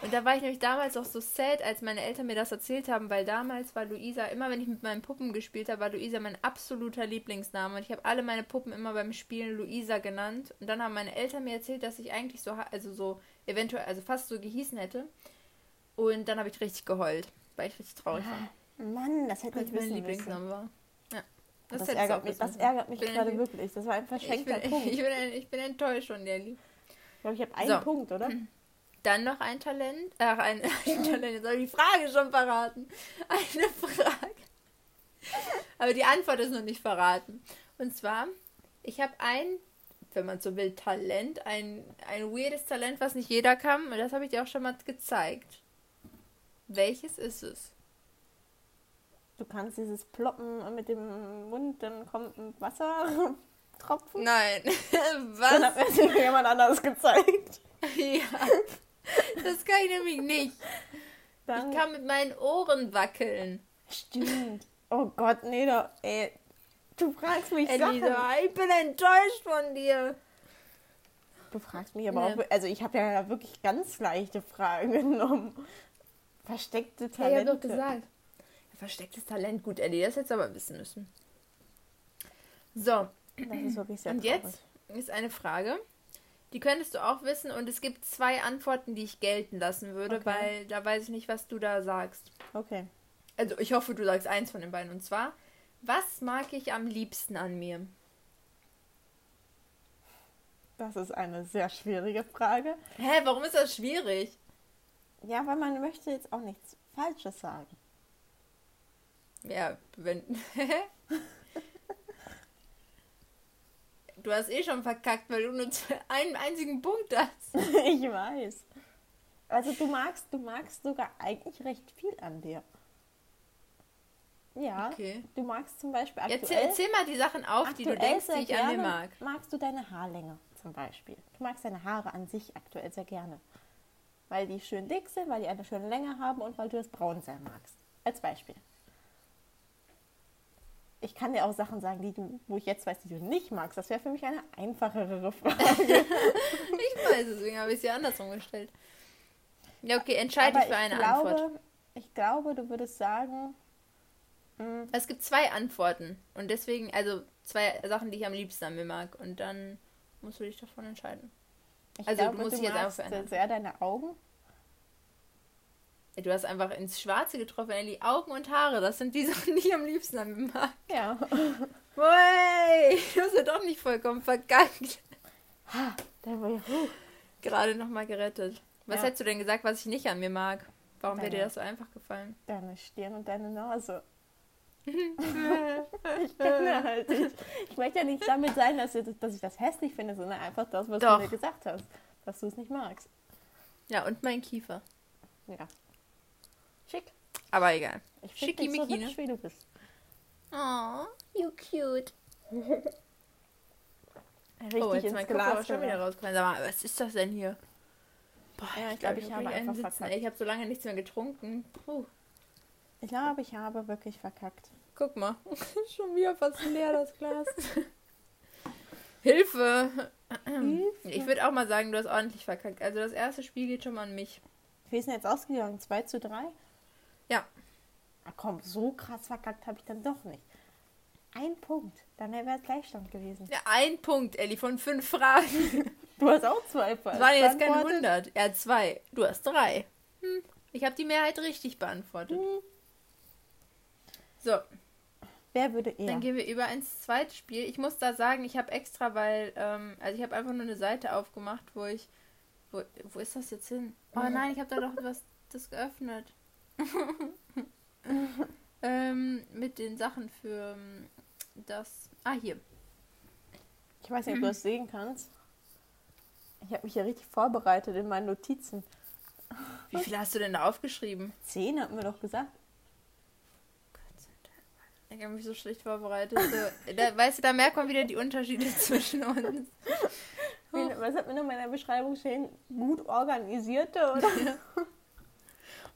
Und da war ich nämlich damals auch so sad, als meine Eltern mir das erzählt haben, weil damals war Luisa, immer wenn ich mit meinen Puppen gespielt habe, war Luisa mein absoluter Lieblingsname. Und ich habe alle meine Puppen immer beim Spielen Luisa genannt. Und dann haben meine Eltern mir erzählt, dass ich eigentlich so, also so eventuell, also fast so gehießen hätte. Und dann habe ich richtig geheult, weil ich richtig traurig war. Mann, das hätte ich mein. Lieblingsname war. Das, du ärgert mich, das ärgert mich gerade ich- wirklich. Das war ein Ich bin, verschenkter (laughs) Punkt. ich, bin, ich bin enttäuscht von dir, Lieb. Ich glaube, ich habe einen So. Punkt, oder? Dann noch ein Talent. Ach, ein, (laughs) ein Talent. Jetzt habe ich die Frage schon verraten. Eine Frage. Aber die Antwort ist noch nicht verraten. Und zwar, ich habe ein, wenn man so will, Talent, ein, ein weirdes Talent, was nicht jeder kann. Und das habe ich dir auch schon mal gezeigt. Welches ist es? Du kannst dieses Ploppen mit dem Mund, dann kommt ein Wassertropfen. Nein. (laughs) Dann was? hat mir das jemand anderes gezeigt. Ja. Das kann ich nämlich nicht. Dann Ich kann mit meinen Ohren wackeln. Stimmt. Oh Gott, nee, doch, ey. Du fragst mich Sachen. Elisa, ich bin enttäuscht von dir. Du fragst mich aber Nee. auch, also ich habe ja wirklich ganz leichte Fragen genommen. Versteckte Ja, ich Talente. hab doch gesagt. Verstecktes Talent, gut, Ellie, das du aber wissen müssen. So, Das ist wirklich sehr und jetzt ist eine Frage. Die könntest du auch wissen und es gibt zwei Antworten, die ich gelten lassen würde, Okay. weil da weiß ich nicht, was du da sagst. Okay. Also ich hoffe, du sagst eins von den beiden. Und zwar, was mag ich am liebsten an mir? Das ist eine sehr schwierige Frage. Hä, warum ist das schwierig? Ja, weil man möchte jetzt auch nichts Falsches sagen. Ja, wenn. (laughs) du hast eh schon verkackt, weil du nur einen einzigen Punkt hast. (laughs) ich weiß. Also du magst, du magst sogar eigentlich recht viel an dir. Ja. Okay. Du magst zum Beispiel Erzähl, aktuell, erzähl mal die Sachen auf, die du denkst, die ich an gerne mag. Magst du deine Haarlänge zum Beispiel? Du magst deine Haare an sich aktuell sehr gerne. Weil die schön dick sind, weil die eine schöne Länge haben und weil du das Braun sehr magst. Als Beispiel. Ich kann dir auch Sachen sagen, die du, wo ich jetzt weiß, die du nicht magst. Das wäre für mich eine einfachere Frage. (laughs) Ich weiß, deswegen habe ich sie andersrum gestellt. Ja, okay, entscheide dich für eine glaube, Antwort. Ich glaube, du würdest sagen, mm, Es gibt zwei Antworten. Und deswegen, also zwei Sachen, die ich am liebsten an mir mag. Und dann musst du dich davon entscheiden. Ich Also, du glaube, musst du dich jetzt einfach verändern. sehr deine Augen. Du hast einfach ins Schwarze getroffen, Ellie. Augen und Haare, das sind die (laughs) Sachen, die ich am liebsten an mir mag. Ja. Wey, du hast ja doch nicht vollkommen verkackt. Der war ja, huh. Gerade nochmal gerettet. Was Ja. hättest du denn gesagt, was ich nicht an mir mag? Warum wäre dir Deine- das so einfach gefallen? Deine Stirn und deine Nase. (laughs) ich kenne halt nicht. Ich möchte ja nicht damit sein, dass, du- dass ich das hässlich finde, sondern einfach das, was Doch. du mir gesagt hast. Dass du es nicht magst. Ja, und mein Kiefer. Ja. Aber egal. Ich finde dich so Schickimicki, ne? hübsch, wie du bist. Oh, you cute. (laughs) Richtig oh, jetzt mein Glas schon wieder rausgefallen. Sag mal, was ist das denn hier? Boah, Ja, ich glaube, ich hab habe wirklich einen einfach Sitzen. verkackt. Ich habe so lange nichts mehr getrunken. Puh. Ich glaube, ich habe wirklich verkackt. Guck mal, (laughs) schon wieder fast leer das Glas. (laughs) Hilfe! Ich würde auch mal sagen, du hast ordentlich verkackt. Also das erste Spiel geht schon mal an mich. Wie ist denn jetzt ausgegangen? 2 zu 3? Ja. Ach komm, so krass verkackt habe ich dann doch nicht. Ein Punkt. Dann wäre es Gleichstand gewesen. Ja, ein Punkt, Elli, von fünf Fragen. (laughs) Du hast auch zwei falsch Das waren jetzt keine beantwortet. 100. Er hat zwei. Du hast drei. Hm. Ich habe die Mehrheit richtig beantwortet. Hm. So, Wer würde eher? dann gehen wir über ins zweite Spiel. Ich muss da sagen, ich habe extra, weil, ähm, also ich habe einfach nur eine Seite aufgemacht, wo ich, wo, wo ist das jetzt hin? Oh nein, ich habe da doch was, das geöffnet. (laughs) ähm, mit den Sachen für ähm, das, ah hier. Ich weiß nicht, ob du das sehen kannst. Ich habe mich ja richtig vorbereitet in meinen Notizen. Wie viel hast du denn da aufgeschrieben? Zehn hatten wir doch gesagt. Ich habe mich so schlecht vorbereitet. So, da, weißt du, da merkt man wieder die Unterschiede (laughs) zwischen uns. Was hat mir noch in meiner Beschreibung stehen? Gut organisierte oder?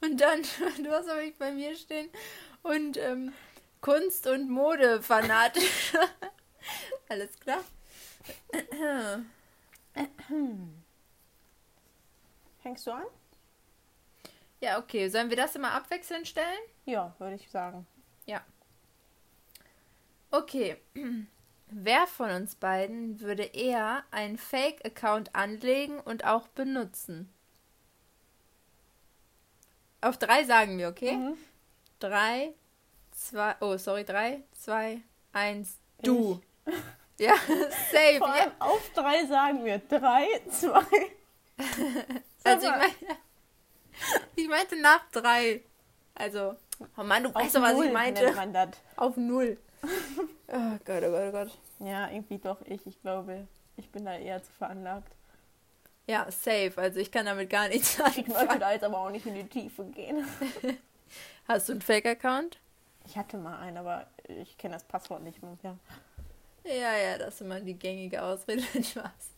Und dann, (laughs) du hast aber nicht bei mir stehen. Und ähm, Kunst und Mode fanatisch. (laughs) Alles klar. Fängst du an? Ja, okay. Sollen wir das immer abwechselnd stellen? Ja, würde ich sagen. Okay. (clears throat) Wer von uns beiden würde eher einen Fake-Account anlegen und auch benutzen? Auf drei sagen wir, okay? Mhm. Drei, zwei, oh, sorry, drei, zwei, eins, du. (laughs) Ja, safe. Vor Ja. allem auf drei sagen wir. Drei, zwei. (laughs) Also ich, mein, (laughs) ich meinte nach drei. Also, oh Mann, du auf weißt doch, was ich meinte. Auf null. Oh Gott, oh Gott, oh Gott. Ja, irgendwie doch ich. Ich glaube, ich bin da eher zu veranlagt. Ja, safe. Also ich kann damit gar nichts (laughs) Ich möchte anfangen. da jetzt aber auch nicht in die Tiefe gehen. (laughs) Hast du einen Fake-Account? Ich hatte mal einen, aber ich kenne das Passwort nicht mehr. Ja, ja, das ist immer die gängige Ausrede. (laughs) Spaß.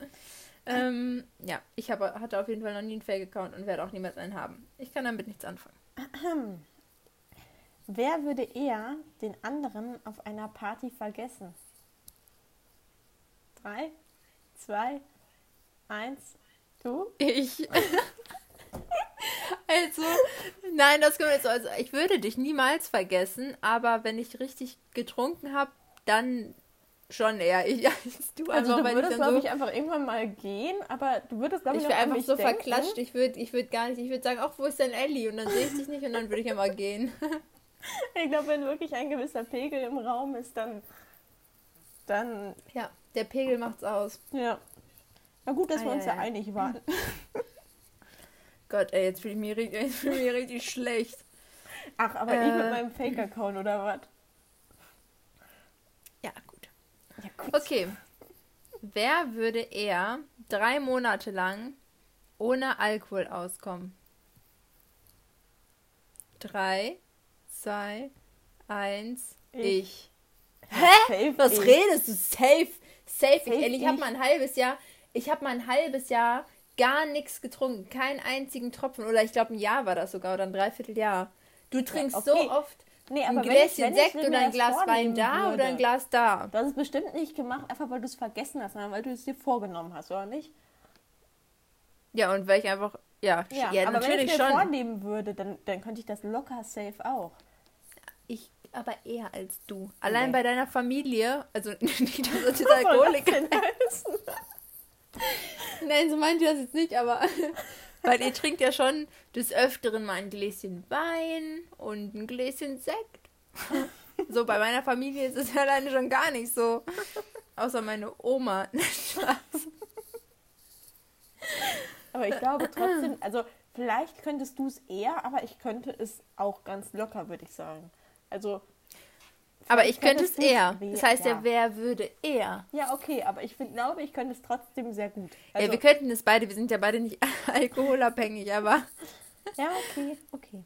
Ähm, ja, ich habe, hatte auf jeden Fall noch nie einen Fake-Account und werde auch niemals einen haben. Ich kann damit nichts anfangen. (clears throat) Wer würde eher den anderen auf einer Party vergessen? Drei, zwei, eins, du? Ich. (laughs) also, nein, das kommt jetzt so. Also, ich würde dich niemals vergessen, aber wenn ich richtig getrunken habe, dann schon eher ich (laughs) als du. Also einfach, du würdest, glaube so, ich, einfach irgendwann mal gehen, aber du würdest, glaube ich, ich wäre einfach so denken. verklatscht. Ich würde ich würd gar nicht, ich würde sagen, ach, wo ist denn Ellie? Und dann sehe ich dich nicht und dann würde ich immer gehen. (laughs) Ich glaube, wenn wirklich ein gewisser Pegel im Raum ist, dann, dann, Ja, der Pegel macht's aus. ja. Na gut, dass wir Ei, uns ja ei. einig waren. (laughs) Gott, ey, jetzt fühle ich, mich richtig- fühl ich mich richtig schlecht. Ach, aber ich mit Äh. meinem Fake-Account oder was? Ja, gut. Ja, gut. Okay. Wer würde eher drei Monate lang ohne Alkohol auskommen? Drei, zwei, eins, Ich. ich. Hä? Was redest du? Safe, safe. Safe ich ich habe ich. mal ein halbes Jahr, ich habe mal ein halbes Jahr gar nichts getrunken, keinen einzigen Tropfen. Oder ich glaube ein Jahr war das sogar oder ein Dreivierteljahr. Du trinkst okay. so oft Nee, ein aber wenn ich, Gläschen wenn Sekt oder ein das Glas Wein da würde, oder ein Glas da. Du hast es bestimmt nicht gemacht, einfach weil du es vergessen hast, sondern weil du es dir vorgenommen hast, oder nicht? Ja, und weil ich einfach, ja, ja, aber wenn natürlich ich mir schon. vornehmen würde, dann, dann könnte ich das locker safe auch. Ich aber eher als du. Allein Nee. bei deiner Familie, also (laughs) nicht, dass (laughs) du das Alkoholiker heißen? Nein, so meint ihr das jetzt nicht, aber (laughs) weil ihr trinkt ja schon des Öfteren mal ein Gläschen Wein und ein Gläschen Sekt. So, bei meiner Familie ist es ja (laughs) alleine schon gar nicht so. Außer meine Oma. (laughs) Aber ich glaube trotzdem, also vielleicht könntest du es eher, aber ich könnte es auch ganz locker, würde ich sagen. Also. Aber ich könnte es eher. Das heißt ja, wer würde eher? Ja, okay, aber ich find, glaube, ich könnte es trotzdem sehr gut. Also, ja, wir könnten es beide, wir sind ja beide nicht (laughs) alkoholabhängig, aber. ja, okay, okay.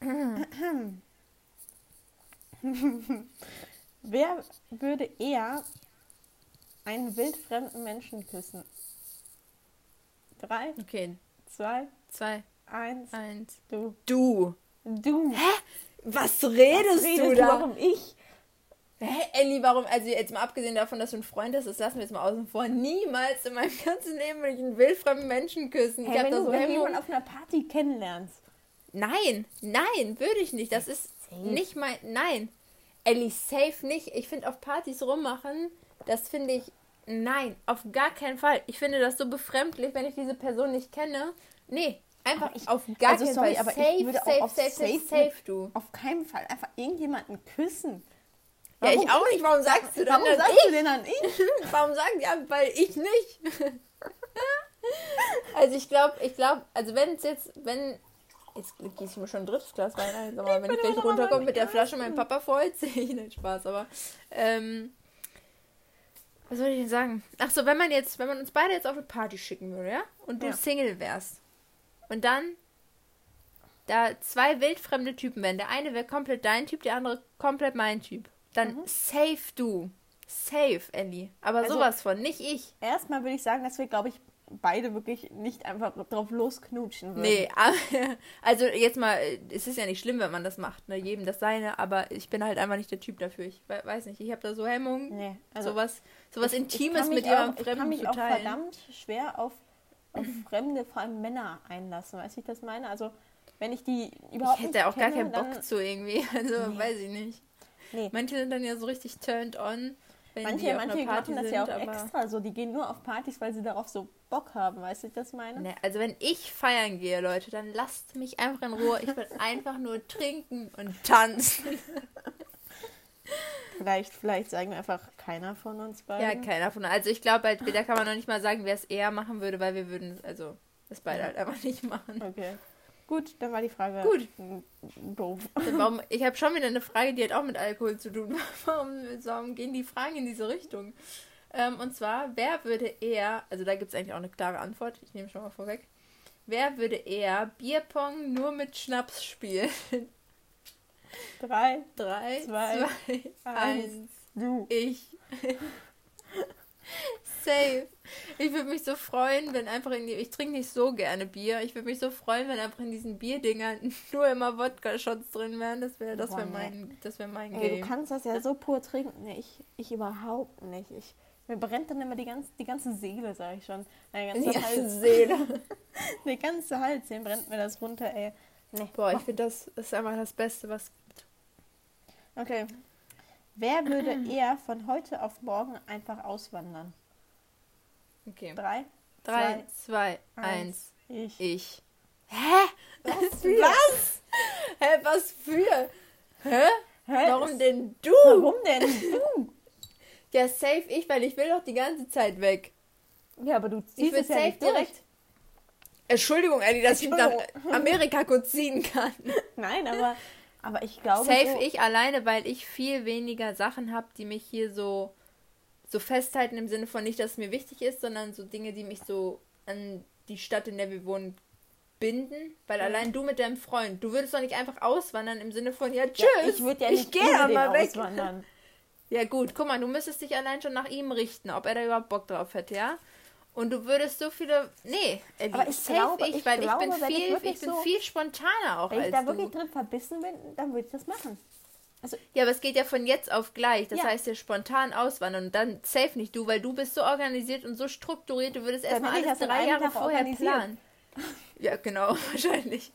(clears throat) Wer würde eher einen wildfremden Menschen küssen? Drei, Okay, zwei, zwei, eins, eins. du. Du. Du. Was redest, Redest du da? warum ich? Hä, Elli, warum? Also jetzt mal abgesehen davon, dass du ein Freund hast, das lassen wir jetzt mal außen vor. Niemals in meinem ganzen Leben würde ich einen wildfremden Menschen küssen. Hey, ich wenn du, so wenn du jemanden auf einer Party kennenlernst. Nein, nein, würde ich nicht. Das ist Safe. nicht mein. Nein. Ellie, safe nicht. Ich finde auf Partys rummachen, das finde ich. Nein, auf gar keinen Fall. Ich finde das so befremdlich, wenn ich diese Person nicht kenne. Nee, einfach Aber ich- auf gar also keinen sorry, Fall. aber ich safe, würde auch safe, auf safe, safe, safe du. Auf keinen Fall einfach irgendjemanden küssen. Ja, ich auch nicht. Warum sagst du dann Warum sagst ich? du denn an ich? (laughs) Warum sagen die ab? Weil ich nicht. (laughs) also ich glaube, ich glaube, also wenn es jetzt, wenn. Jetzt gieße ich mir schon ein drittes Glas Wein ein, sag mal, wenn ich gleich aber runterkomme mit der Flasche meinem Papa freut (laughs) sich. Nicht Spaß, aber. Ähm, was soll ich denn sagen? Ach so, wenn man jetzt, wenn man uns beide jetzt auf eine Party schicken würde, ja? Und du Ja. Single wärst. Und dann da zwei wildfremde Typen wären. Der eine wäre komplett dein Typ, der andere komplett mein Typ. Dann Mhm. safe du. Safe, Ellie. Aber Also- sowas von, nicht ich. Erstmal würde ich sagen, dass wir, glaube ich, beide wirklich nicht einfach drauf losknutschen würden. Nee, (laughs) also jetzt mal, es ist ja nicht schlimm, wenn man das macht, ne? jedem das seine, aber ich bin halt einfach nicht der Typ dafür. Ich we- weiß nicht, ich habe da so Hemmungen, Nee, also sowas, sowas ich- ich Intimes kann mit auch- jemandem Ich kann Fremden mich auch teilen. verdammt schwer auf, auf fremde, vor allem Männer einlassen. Weißt du, wie ich das meine? Also, wenn ich die überhaupt Ich hätte nicht auch gar kenne, keinen Bock zu irgendwie, (laughs) also Nee. weiß ich nicht. Nee. Manche sind dann ja so richtig turned on, wenn die Manche, auf manche machen das sind, ja auch aber... extra so. Die gehen nur auf Partys, weil sie darauf so Bock haben. Weißt du, wie ich das meine? Ne, also wenn ich feiern gehe, Leute, dann lasst mich einfach in Ruhe. Ich will (laughs) einfach nur trinken und tanzen. (laughs) Vielleicht, vielleicht sagen wir einfach keiner von uns Ja, beiden. keiner von Also ich glaube, halt, da kann man noch nicht mal sagen, wer es eher machen würde, weil wir würden, also das beide Ja. halt einfach nicht machen. Okay. Gut, dann war die Frage Gut. doof. Also Warum, ich habe schon wieder eine Frage, die hat auch mit Alkohol zu tun. (laughs) Warum, warum gehen die Fragen in diese Richtung? Ähm, und zwar, wer würde eher, also da gibt es eigentlich auch eine klare Antwort, ich nehme schon mal vorweg. Wer würde eher Bierpong nur mit Schnaps spielen? Drei, Drei, Zwei, zwei, eins. eins. du. Ich. (laughs) Safe. Ich würde mich so freuen, wenn einfach in die. Ich trinke nicht so gerne Bier. Ich würde mich so freuen, wenn einfach in diesen Bierdingern (laughs) nur immer Wodka-Shots drin wären. Das wäre das wär mein, das wär mein Ey, du Game. kannst das ja so pur trinken. Ich, ich überhaupt nicht. Ich, mir brennt dann immer die ganze, die ganze Seele, sag ich schon. Die ganze ganze Hals. Seele. (laughs) Der ganze Hals, hier brennt mir das runter, ey. Nee. Boah, ich finde, das ist einfach das Beste, was. Okay. Wer würde (clears throat) eher von heute auf morgen einfach auswandern? Okay. Drei, Drei, zwei, eins. eins. ich. Ich. Hä? Was? Was? Hä, was für? Hä? Hä? Warum denn du? Warum denn du? (laughs) Ja, safe ich, weil ich will doch die ganze Zeit weg. Ja, aber du Ich ziehst will es ja safe nicht durch. direkt. Entschuldigung, Eddie, dass ich nach Entschuldigung. Amerika kurz ziehen kann. (laughs) Nein, aber, aber ich glaube Safe so, ich alleine, weil ich viel weniger Sachen habe, die mich hier so, so festhalten im Sinne von nicht, dass es mir wichtig ist, sondern so Dinge, die mich so an die Stadt, in der wir wohnen, binden. Weil allein du mit deinem Freund, du würdest doch nicht einfach auswandern im Sinne von, ja, tschüss, ja, ich würde ja ich nicht gehe den mal weg. auswandern. Ja gut, guck mal, du müsstest dich allein schon nach ihm richten, ob er da überhaupt Bock drauf hätte, ja? Und du würdest so viele. Nee, Eddie, Aber ich safe glaube- ich, ich weil glaube, ich bin wenn ich viel, ich, wirklich bin so- viel spontaner auch Wenn ich als da du. wirklich drin verbissen bin, dann würde ich das machen. Also, Ja, aber es geht ja von jetzt auf gleich. Das Ja. heißt ja spontan auswandern und dann safe nicht du, weil du bist so organisiert und so strukturiert, du würdest erstmal ich alles drei Jahre Tag vorher planen. (laughs) Ja, genau, (laughs) wahrscheinlich.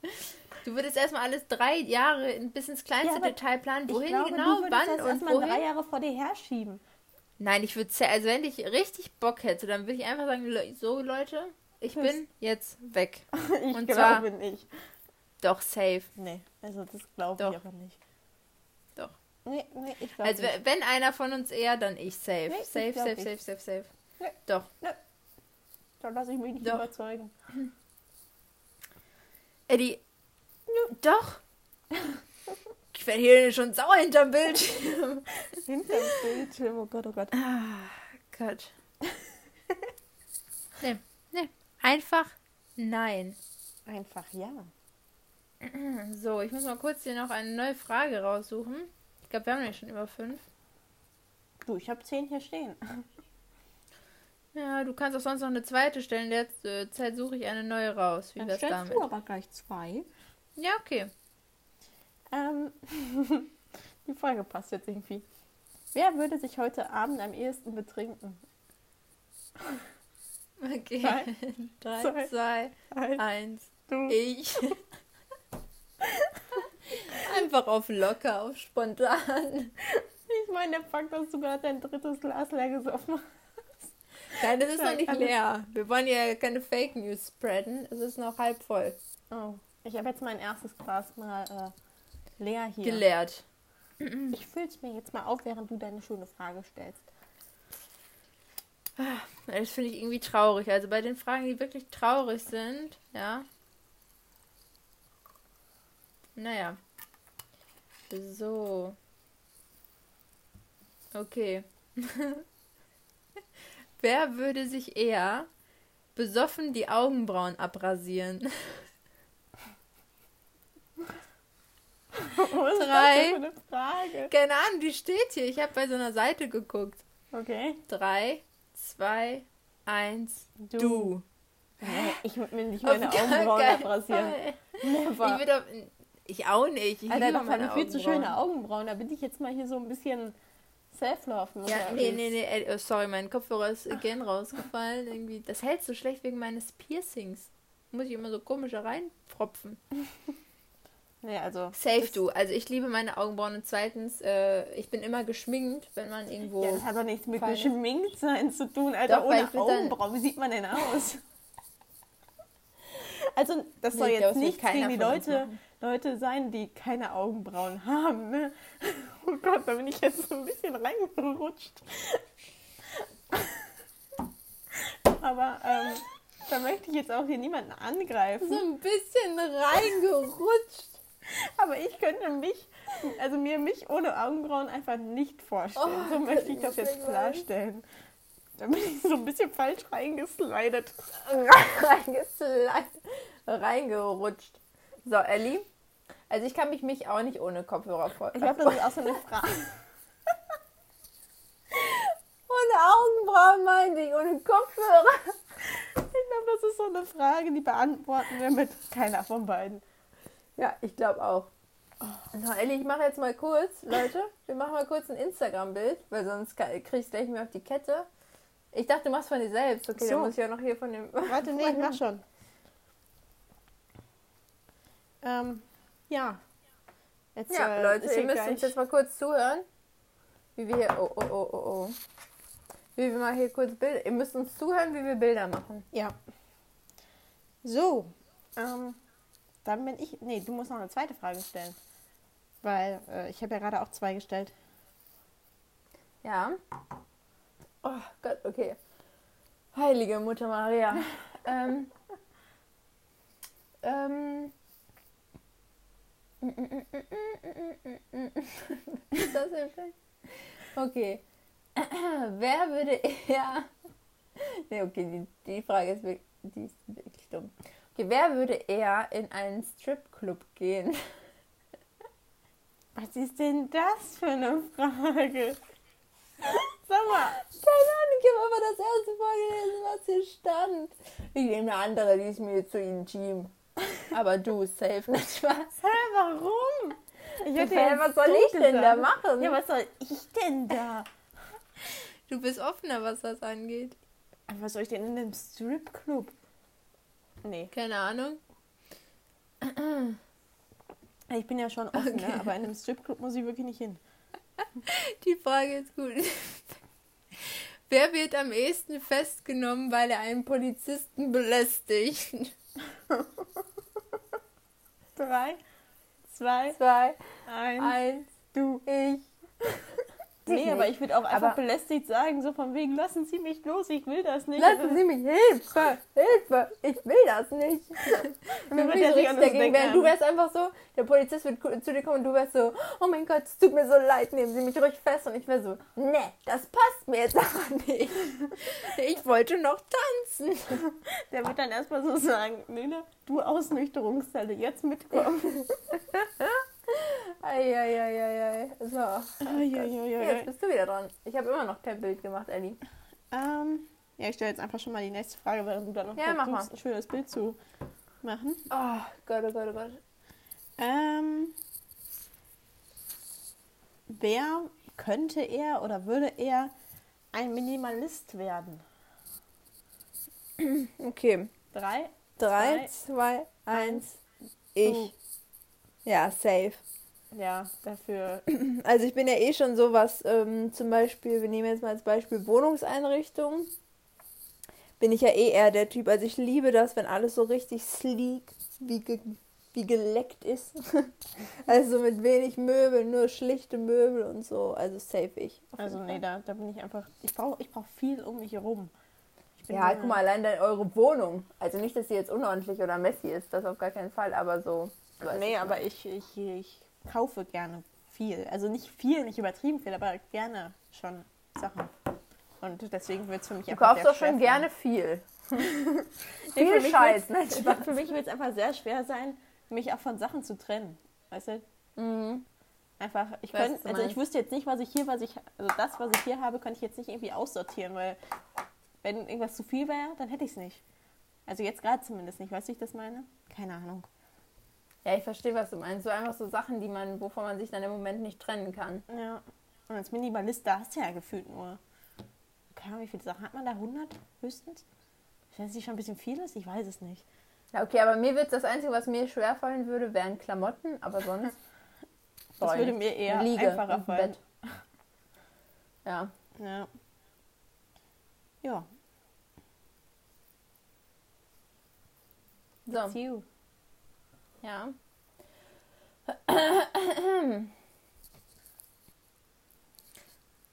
Du würdest erstmal alles drei Jahre bis ins kleinste Ja, Detail planen, wohin ich glaube, genau, du würdest wann das und erstmal drei wohin. Jahre vor dir herschieben. Nein, ich würde, also wenn ich richtig Bock hätte, dann würde ich einfach sagen, so Leute, ich bin jetzt weg. (laughs) Ich Und glaube zwar- nicht. Doch, safe. Nee, also das glaube ich aber nicht. Doch. Nee, nee, ich glaube Also nicht. wenn einer von uns eher, dann ich safe. Nee, ich safe, glaub safe, nicht. safe, safe, safe. Nee. Doch. Da lasse ich mich nicht Doch. überzeugen. (clears throat) Eddie. Doch. (laughs) Ich werde hier schon sauer hinterm Bildschirm. (laughs) Hinterm Bildschirm, oh Gott, oh Gott. Ah, Gott. (laughs) Nee, nee. Einfach nein. Einfach ja. (clears throat) So, ich muss mal kurz hier noch eine neue Frage raussuchen. Ich glaube, wir haben ja schon über fünf. Du, ich habe zehn hier stehen. (laughs) Ja, du kannst auch sonst noch eine zweite stellen. Derzeit suche ich eine neue raus. Wie Dann stellst damit? du aber gleich zwei. Ja, okay. Ähm, (laughs) die Frage passt jetzt irgendwie. Wer würde sich heute Abend am ehesten betrinken? Okay. Drei, (laughs) Drei, zwei, zwei, Eins, eins. du. Ich. (laughs) Einfach auf locker, auf spontan. Ich meine, der Fakt, dass du gerade dein drittes Glas leer gesoffen hast. Nein, das ist noch nicht leer. Wir wollen ja keine Fake News spreaden. Es ist noch halb voll. Oh, ich habe jetzt mein erstes Glas mal äh, leer hier. Geleert. Ich fülle es mir jetzt mal auf, während du deine schöne Frage stellst. Das finde ich irgendwie traurig. Also bei den Fragen, die wirklich traurig sind, ja. Naja. So. Okay. (laughs) Wer würde sich eher besoffen die Augenbrauen abrasieren? (laughs) Was ist Drei. das denn für eine Frage? Keine Ahnung, die steht hier. Ich habe bei so einer Seite geguckt. Okay. Drei, zwei, eins, Du. du. Ich würde mir nicht meine Augenbrauen abrasieren. Never. Ich, auf, ich auch nicht. Ich Alter, liebe das meine viel zu schöne Augenbrauen. Da bin ich jetzt mal hier so ein bisschen self-love. Ja, nee, nee, nee, oh, sorry, mein Kopfhörer ist again rausgefallen. Irgendwie. Das hält so schlecht wegen meines Piercings. Muss ich immer so komisch da reinpropfen. (laughs) Nee, also. Safe du. Also ich liebe meine Augenbrauen und zweitens, äh, ich bin immer geschminkt, wenn man irgendwo. Ja, das hat doch nichts mit geschminkt sein zu tun, Alter. Doch, ohne Augenbrauen. Wie sieht man denn aus? (laughs) Also, das soll glaub, jetzt das will nicht keiner gegen die Leute. Leute sein, die keine Augenbrauen haben, ne? (laughs) Oh Gott, da bin ich jetzt so ein bisschen reingerutscht. (laughs) Aber ähm, da möchte ich jetzt auch hier niemanden angreifen. so ein bisschen reingerutscht. (laughs) Aber ich könnte mich, also mir mich ohne Augenbrauen einfach nicht vorstellen. Oh, so möchte ich ich das jetzt klarstellen. Da bin ich so ein bisschen falsch reingeslidet. (laughs) Reingeslidet. Reingerutscht. So, Ellie. Also ich kann mich, mich auch nicht ohne Kopfhörer Ich vorstellen. glaube, das ist auch so eine Frage. (laughs) Ohne Augenbrauen meinte ich, ohne Kopfhörer. Ich glaube, das ist so eine Frage, die beantworten wir mit keiner von beiden. Ja, ich glaube auch. So, Ellie, ich mache jetzt mal kurz, Leute, wir machen mal kurz ein Instagram-Bild, weil sonst ka- krieg ich gleich mehr auf die Kette. Ich dachte, du machst von dir selbst. Okay, So. dann muss ich ja noch hier von dem... Warte, nee, ich (laughs) mach schon. Ähm, ja. Jetzt, Ja, äh, Leute, ihr müsst gleich- uns jetzt mal kurz zuhören, wie wir hier... Oh, oh, oh, oh, oh. Wie wir mal hier kurz Bilder... Ihr müsst uns zuhören, wie wir Bilder machen. Ja. So. Ähm, dann bin ich. Nee, du musst noch eine zweite Frage stellen. Weil äh, ich habe ja gerade auch zwei gestellt. Ja. Oh Gott, okay. Heilige Mutter Maria. (laughs) ähm. Ähm. Ist das hilfreich? Okay. (clears throat) Wer würde eher. (laughs) Nee, okay, die, die Frage ist wirklich, die ist wirklich dumm. Wer würde eher in einen Stripclub gehen? Was ist denn das für eine Frage? Sag mal. Keine Ahnung, ich habe aber das erste vorgelesen, was hier stand. Ich nehme eine andere, die ist mir zu intim. Aber du, safe, nicht was? Hä, warum? Ich hätte Hä, jetzt was soll ich denn da machen? Ja, was soll ich denn da? Du bist offener, was das angeht. Aber Was soll ich denn in einem Stripclub? Nee, Keine Ahnung. ich bin ja schon offen, Okay. ne? aber in einem Stripclub muss ich wirklich nicht hin. (laughs) Die Frage ist gut. Wer wird am ehesten festgenommen, weil er einen Polizisten belästigt? (laughs) Drei, zwei, Zwei, eins. eins, Du. ich. (laughs) Nee, nicht. aber ich würde auch einfach Aber- belästigt sagen, so von wegen, lassen Sie mich los, ich will das nicht. Lassen Sie mich Hilfe, Hilfe, ich will das nicht. (laughs) Bin ich der so dagegen, während du wärst einfach so, der Polizist wird zu dir kommen und du wärst so, oh mein Gott, es tut mir so leid, nehmen Sie mich ruhig fest. Und ich wäre so, ne, das passt mir jetzt aber nicht. (laughs) Ich wollte noch tanzen. Der wird dann erstmal so sagen, Nina, du Ausnüchterungszelle, jetzt mitkommen. (laughs) Eieieiei. So, jetzt Eieieiei. bist du wieder dran. Ich habe immer noch kein Bild gemacht, Ellie. Ähm, ja, ich stelle jetzt einfach schon mal die nächste Frage, während du dann noch Ja, mach versuchst, ein schönes Bild zu machen. Oh Gott, oh Gott, oh Gott. Ähm, wer könnte er oder würde er ein Minimalist werden? Okay, Drei, drei, zwei, eins, ich. Ja, safe. ja, dafür. (clears throat) Also ich bin ja eh schon sowas, ähm, zum Beispiel, wir nehmen jetzt mal als Beispiel Wohnungseinrichtung. Bin ich ja eh eher der Typ. Also ich liebe das, wenn alles so richtig sleek, wie, ge wie geleckt ist. (laughs) also mit wenig Möbeln, nur schlichte Möbel und so. Also safe ich. Also nee, da, da bin ich einfach. Ich brauche ich brauch viel um mich herum. Ja, guck mal, allein deine, eure Wohnung. Also nicht, dass sie jetzt unordentlich oder messy ist, das auf gar keinen Fall, aber so. Du weißt, Nee, aber ich, ich, ich kaufe gerne viel. Also nicht viel, nicht übertrieben viel, aber gerne schon Sachen. Und deswegen wird es für mich Du einfach kaufst sehr doch schon schwer gerne viel. (laughs) (laughs) Viel Scheiß. Spaß. Für mich wird es einfach sehr schwer sein, mich auch von Sachen zu trennen. Weißt du? Mhm. Einfach, ich Weiß, könnte, du also ich wüsste jetzt nicht, was ich hier, was ich, also das, was ich hier habe, könnte ich jetzt nicht irgendwie aussortieren, weil wenn irgendwas zu viel wäre, dann hätte ich es nicht. Also jetzt gerade zumindest nicht, weißt du, wie ich das meine? Keine Ahnung. Ja, ich verstehe, was du meinst. So einfach so Sachen, die man, wovon man sich dann im Moment nicht trennen kann. Ja. Und als Minimalist, da hast du ja gefühlt nur, keine Ahnung, wie viele Sachen hat man da? 100 höchstens? Wenn es nicht schon ein bisschen viel ist, ich weiß es nicht. Ja, okay, aber mir wird das Einzige, was mir schwerfallen würde, wären Klamotten, aber sonst. (laughs) Das würde mir eher Liege einfacher fallen. Bett. (laughs) Ja. Ja. Ja, So, it's you. Ja.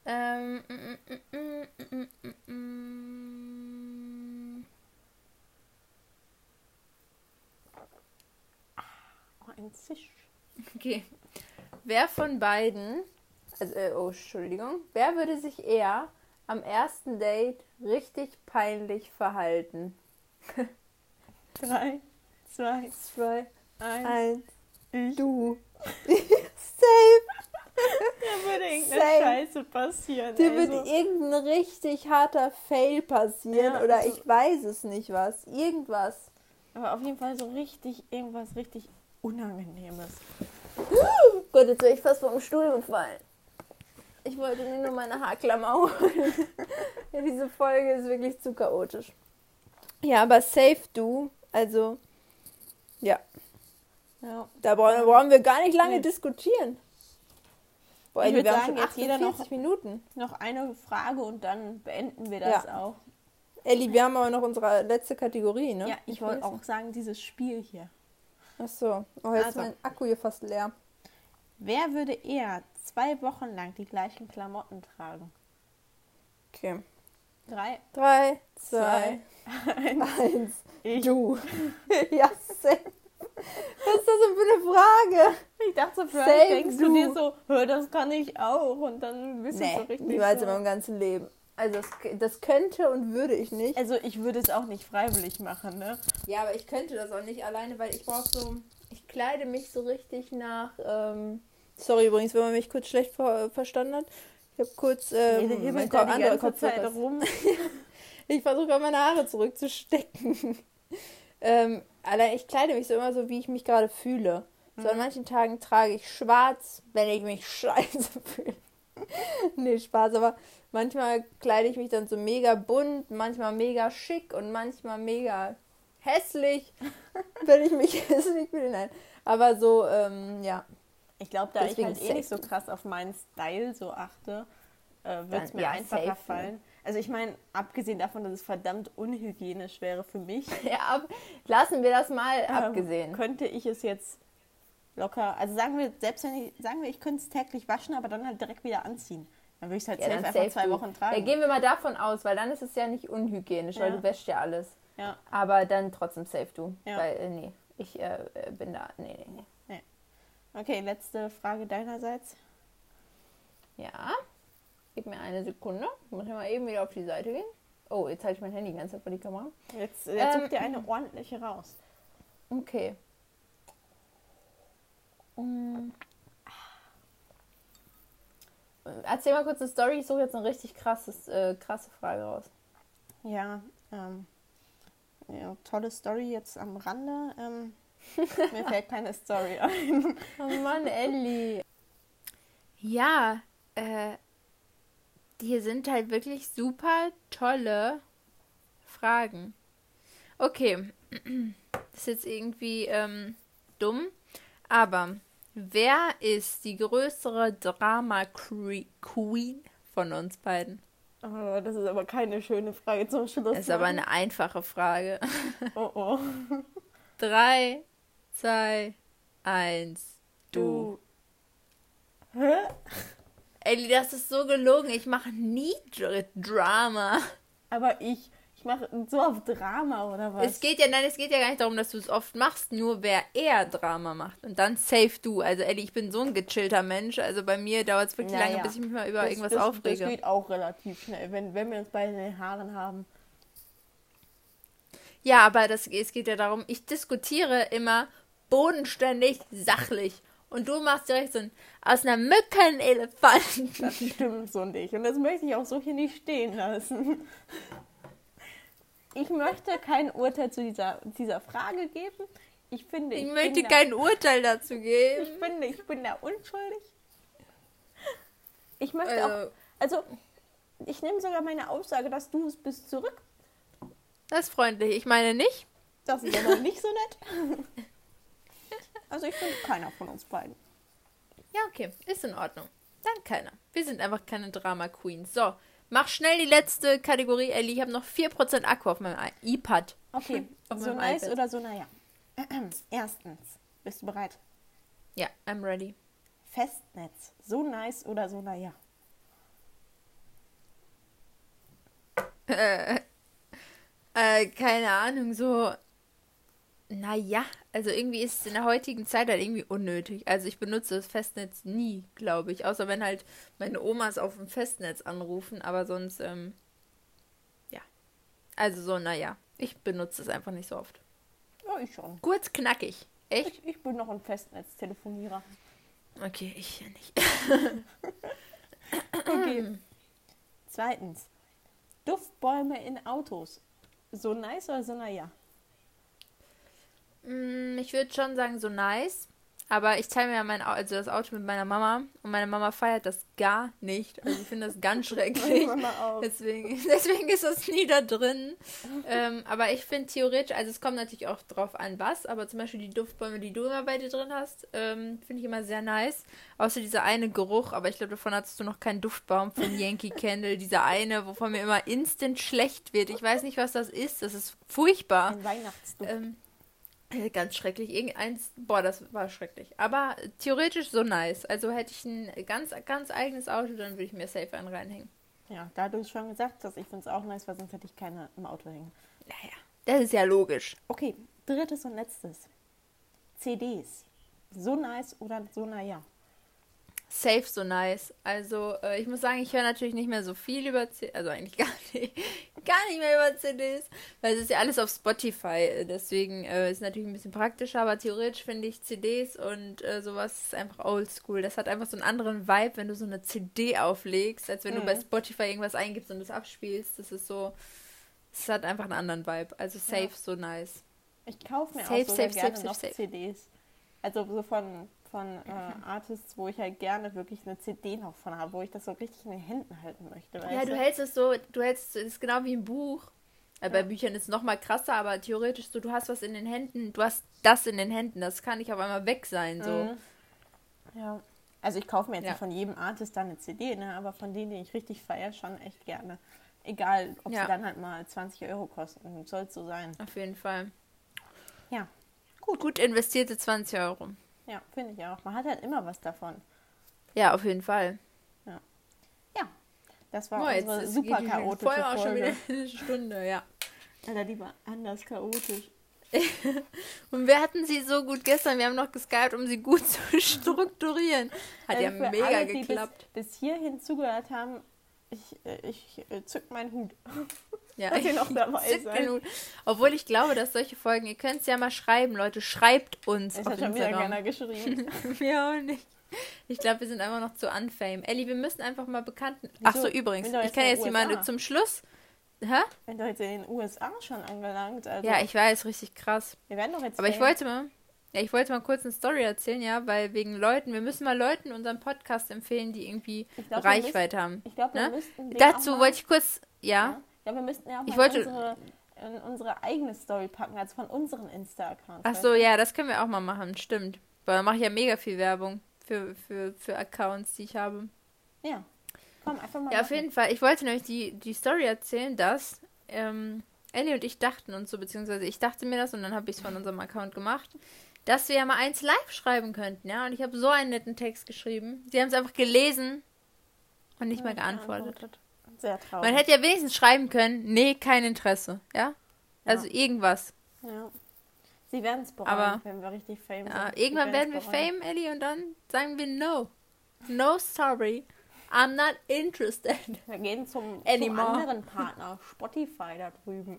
ähm, mm, mm, mm. Oh, ein Zisch. Okay. Wer von beiden, also, äh, oh, Entschuldigung, wer würde sich eher am ersten Date richtig peinlich verhalten? (laughs) Drei, zwei, Zwei, eins. eins, (laughs) du. Safe. Da würde irgendeine Same. Scheiße passieren. Dir ey, wird so. irgendein richtig harter Fail passieren Ja, oder also- ich weiß es nicht was. Irgendwas. Aber auf jeden Fall so richtig, irgendwas richtig Unangenehmes. (gasps) Gott, jetzt wäre ich fast vom Stuhl gefallen. Ich wollte mir nur meine Haarklammer holen. (laughs) ja, diese Folge ist wirklich zu chaotisch. Ja, aber safe du. Also, ja. Ja. Da brauchen, wir gar nicht lange Nee. diskutieren. Boah, Ich Elli, würd wir haben sagen, schon jetzt jeder 48 noch- Minuten. Noch eine Frage und dann beenden wir das auch. Elli, wir haben aber noch unsere letzte Kategorie, ne? Ja, ich wollte auch sagen, dieses Spiel hier. Ach so. Oh, jetzt Also. ist mein Akku hier fast leer. Wer würde eher zwei Wochen lang die gleichen Klamotten tragen? Okay. Drei, Drei, zwei, (laughs) eins. eins. Ich. Du. (laughs) ja, safe. Was ist das denn für eine Frage? Ich dachte so, vielleicht denkst du du. dir so, hör, das kann ich auch. Und dann bist du so Nee, richtig niemals so. in meinem ganzen Leben. Also das, das könnte und würde ich nicht. Also ich würde es auch nicht freiwillig machen, ne? Ja, aber ich könnte das auch nicht alleine, weil ich brauche so, ich kleide mich so richtig nach, ähm, sorry übrigens, wenn man mich kurz schlecht ver verstanden hat. Ich habe kurz, ähm, himmelt mein Ko- andere Kopfhörer- rum. (laughs) Ich versuche meine Haare zurückzustecken. Ähm, allein ich kleide mich so immer so, wie ich mich gerade fühle. So an manchen Tagen trage ich schwarz, wenn ich mich (laughs) scheiße fühle. nee, Spaß, aber manchmal kleide ich mich dann so mega bunt, manchmal mega schick und manchmal mega hässlich, (laughs) wenn ich mich (laughs) hässlich fühle. Nein. Aber so, ähm, ja. Ich glaube, da Deswegen ich halt eh nicht so krass auf meinen Style so achte, äh, wird es mir ja, einfacher fallen. Also ich meine, abgesehen davon, dass es verdammt unhygienisch wäre für mich. (laughs) Ja, ab, lassen wir das mal ähm, abgesehen. Könnte ich es jetzt locker, also sagen wir, selbst wenn ich, sagen wir, ich könnte es täglich waschen, aber dann halt direkt wieder anziehen. Dann würde ich es halt ja, safe einfach zwei du. Wochen tragen. Ja, gehen wir mal davon aus, weil dann ist es ja nicht unhygienisch, ja. weil du wäschst ja alles. Ja. Aber dann trotzdem safe du. Ja. Weil, äh, nee, ich äh, bin da, nee, nee. nee. Okay, letzte Frage deinerseits. Ja. Gib mir eine Sekunde. Ich muss ja mal eben wieder auf die Seite gehen. Oh, jetzt halte ich mein Handy die ganze Zeit vor die Kamera. Jetzt, jetzt ähm, such dir eine ordentliche raus. Okay. Um, Erzähl mal kurz eine Story. Ich suche jetzt eine richtig krasses, äh, krasse Frage raus. Ja, ähm, ja, tolle Story jetzt am Rande. Ähm, (laughs) mir fällt keine Story ein. oh Mann, Ellie. Ja, äh, hier sind halt wirklich super tolle Fragen. Okay, das (clears throat) ist jetzt irgendwie ähm, dumm, aber wer ist die größere Drama Queen von uns beiden? Oh, das ist aber keine schöne Frage zum Schluss. Das ist aber eine einfache Frage. (laughs) Oh oh. Drei, zwei, eins, du. du. Hä? Ellie, das ist so gelogen. Ich mache nie Drama. Aber ich, ich mache so oft Drama oder was? Es geht ja, nein, es geht ja gar nicht darum, dass du es oft machst, nur wer eher Drama macht. Und dann safe du. Also Ellie, ich bin so ein gechillter Mensch. Also bei mir dauert es wirklich naja, lange, bis ich mich mal über das, irgendwas das, aufrege. Das geht auch relativ schnell, wenn, wenn wir uns beide in den Haaren haben. Ja, aber das, es geht ja darum, ich diskutiere immer bodenständig, sachlich. Und du machst direkt so ein aus einer Mücke ein Elefant. Das stimmt so nicht. Und das möchte ich auch so hier nicht stehen lassen. Ich möchte kein Urteil zu dieser, dieser Frage geben. Ich finde, ich, ich möchte kein da, Urteil dazu geben. Ich finde, ich bin da unschuldig. Ich möchte also, auch, also ich nehme sogar meine Aussage, dass du es bist zurück. Das ist freundlich. Ich meine nicht. Das ist aber nicht so nett. (laughs) Also ich finde keiner von uns beiden. Ja, okay. Ist in Ordnung. Dann keiner. Wir sind einfach keine Drama Queens. So, mach schnell die letzte Kategorie, Ellie. Ich habe noch 4% Akku auf meinem iPad. Okay, (laughs) so nice iPad. oder so naja. (clears throat) Erstens, bist du bereit? Ja, I'm ready. Festnetz, so nice oder so naja? (laughs) Äh, äh, keine Ahnung, so naja, also irgendwie ist es in der heutigen Zeit halt irgendwie unnötig. Also ich benutze das Festnetz nie, glaube ich. Außer wenn halt meine Omas auf dem Festnetz anrufen, aber sonst, ähm, ja. Also so, naja, ich benutze es einfach nicht so oft. Ja, ich schon. Kurz knackig. Echt? Ich, ich bin noch ein Festnetztelefonierer. Okay, ich ja nicht. (laughs) okay. Zweitens. Duftbäume in Autos. So nice oder so naja? Mm, ich würde schon sagen, so nice. Aber ich teile mir ja mein also das Auto mit meiner Mama und meine Mama feiert das gar nicht. Also ich finde das ganz (laughs) schrecklich. deswegen, (laughs) deswegen ist das nie da drin. ähm, aber ich finde theoretisch, also es kommt natürlich auch drauf an, was, aber zum Beispiel die Duftbäume, die du immer bei dir drin hast, ähm, finde ich immer sehr nice. Außer dieser eine Geruch, aber ich glaube, davon hattest du noch keinen Duftbaum von (laughs) Yankee Candle. Dieser eine, wovon mir immer instant schlecht wird. Ich weiß nicht, was das ist. Das ist furchtbar. Ein Weihnachtsduft. Ähm, äh, ganz schrecklich. Irgendeins, boah, das war schrecklich. Aber theoretisch so nice. Also hätte ich ein ganz, ganz eigenes Auto, dann würde ich mir safe einen reinhängen. Ja, da du es schon gesagt hast, ich finde es auch nice, weil sonst hätte ich keine im Auto hängen. Naja, das ist ja logisch. Okay, drittes und letztes. CDs. So nice oder so naja? Safe so nice. Also äh, ich muss sagen, ich höre natürlich nicht mehr so viel über CDs, also eigentlich (laughs) gar nicht, gar nicht mehr über CDs, weil es ist ja alles auf Spotify. Deswegen äh, ist es natürlich ein bisschen praktischer, aber theoretisch finde ich CDs und äh, sowas ist einfach oldschool. Das hat einfach so einen anderen Vibe, wenn du so eine CD auflegst, als wenn mhm. du bei Spotify irgendwas eingibst und das abspielst. Das ist so, es hat einfach einen anderen Vibe. Also safe ja. so nice. Ich kaufe mir safe, auch safe, gerne safe, noch CDs. Also so von von äh, Artists, wo ich halt gerne wirklich eine CD noch von habe, wo ich das so richtig in den Händen halten möchte. Ja, du hältst es so, du hältst es genau wie ein Buch. Äh, ja. Bei Büchern ist es noch mal krasser, aber theoretisch so, du hast was in den Händen, du hast das in den Händen, das kann nicht auf einmal weg sein. So. Mhm. Ja. Also ich kaufe mir jetzt ja. nicht von jedem Artist dann eine CD, ne? aber von denen, die ich richtig feiere, schon echt gerne. Egal, ob Ja. sie dann halt mal 20 Euro kosten. Soll es so sein. Auf jeden Fall. Ja, Gut, gut investierte 20 Euro. Ja, finde ich auch. Man hat halt immer was davon. Ja, auf jeden Fall. Ja, das war jetzt unsere ist- super die chaotische Folge auch schon wieder eine Stunde, ja. Alter, die war anders chaotisch. (laughs) Und wir hatten sie so gut gestern. Wir haben noch geskypt, um sie gut zu (laughs) strukturieren. Hat ja Also für mega alle, die geklappt. Bis, bis hierhin zugehört haben, ich, ich zück meinen Hut. (laughs) Ja, dass ihr noch dabei zück seid. Obwohl ich glaube, dass solche Folgen, ihr könnt es ja mal schreiben, Leute. Schreibt uns Es auf hat schon wieder keiner geschrieben. (laughs) Wir auch nicht. Ich glaube, wir sind einfach noch zu unfame. Ellie, wir müssen einfach mal bekannten. Ach so, übrigens, ich kann jetzt den jemanden zum Schluss. Hä? Wenn du jetzt in den USA schon angelangt, also Ja, ich weiß, richtig krass. wir werden doch jetzt Aber ich wollte mal, ja, ich wollte mal kurz eine Story erzählen, ja, weil wegen Leuten, wir müssen mal Leuten unseren Podcast empfehlen, die irgendwie glaub, Reichweite haben. Ich glaube, wir Ne? müssten Dazu wollte ich kurz, ja, ja, ja, wir müssten ja auch Ich mal wollte- unsere, unsere eigene Story packen, also von unseren Insta-Accounts. ach so, ja, das können wir auch mal machen, stimmt. Weil da mache ich ja mega viel Werbung für, für, für Accounts, die ich habe. Ja. Komm, einfach mal. Ja, auf machen. jeden Fall. Ich wollte nämlich die, die Story erzählen, dass ähm, Ellie und ich dachten uns so, beziehungsweise ich dachte mir das und dann habe ich es von unserem Account gemacht, dass wir ja mal eins live schreiben könnten, ja. Und ich habe so einen netten Text geschrieben. Sie haben es einfach gelesen und nicht mehr Nicht geantwortet. Sehr traurig. Man hätte ja wenigstens schreiben können, nee, kein Interesse, ja. Also irgendwas. ja. Sie werden es bereuen, Aber- wenn wir richtig fame Ja, sind. Irgendwann werden wir bereuen. Fame, Ellie, und dann sagen wir no. No, sorry. I'm not interested. (laughs) Wir gehen zum, zum anderen Partner, Spotify da drüben.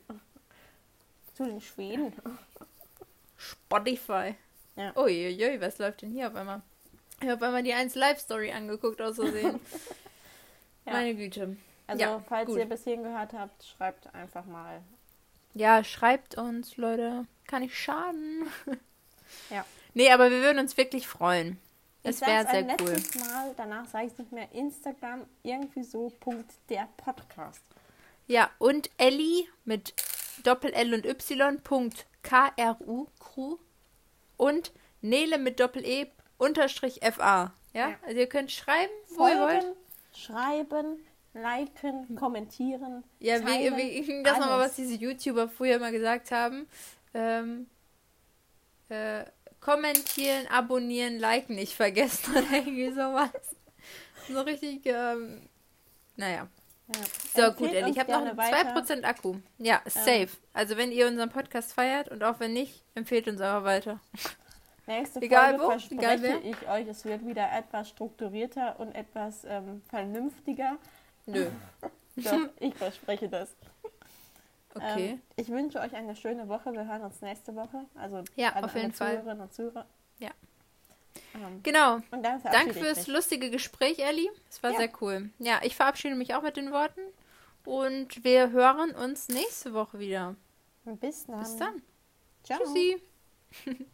Zu den Schweden. Spotify. Ja. Uiuiui, was läuft denn hier auf einmal? Ich habe auf einmal die 1 Live Story angeguckt aus Versehen. (laughs) Ja. Meine Güte. Also, Ja, falls gut. ihr bis hierhin gehört habt, schreibt einfach mal. Ja, schreibt uns, Leute. Kann nicht schaden. (laughs) Ja. Nee, aber wir würden uns wirklich freuen. Ich Es wäre sehr ein cool. letztes Mal, danach sage ich nicht mehr Instagram, irgendwie so, Punkt, der Podcast. Ja, und Ellie mit Doppel-L und Y, Punkt K-R-U, Crew. Und Nele mit Doppel-E, Unterstrich F-A. Ja? Ja. Also ihr könnt schreiben, wo ihr wollt. Schreiben, liken, kommentieren. Ja, wie, teilen, wie, das nochmal, was diese YouTuber früher mal gesagt haben. Ähm, äh, kommentieren, abonnieren, liken nicht vergessen (laughs) oder irgendwie sowas. So richtig, ähm, naja. Ja. So, gut, Ellie, ich habe noch weiter. 2% Akku. Ja, safe. Also, wenn ihr unseren Podcast feiert und auch wenn nicht, empfehlt uns aber weiter. Nächste Egal Folge wo, verspreche egal ich euch, es wird wieder etwas strukturierter und etwas ähm, vernünftiger. Nö. (laughs) Doch, ich verspreche das. (laughs) Okay. Ähm, ich wünsche euch eine schöne Woche. Wir hören uns nächste Woche. Also Ja, alle, auf jeden Fall. Zuhörerinnen und Zuhörer. Ja. Ähm, Genau. Danke fürs mich. lustige Gespräch, Ellie. Es war Ja. sehr cool. Ja, ich verabschiede mich auch mit den Worten. Und wir hören uns nächste Woche wieder. Bis dann. Bis dann. Ciao. Tschüssi. (laughs)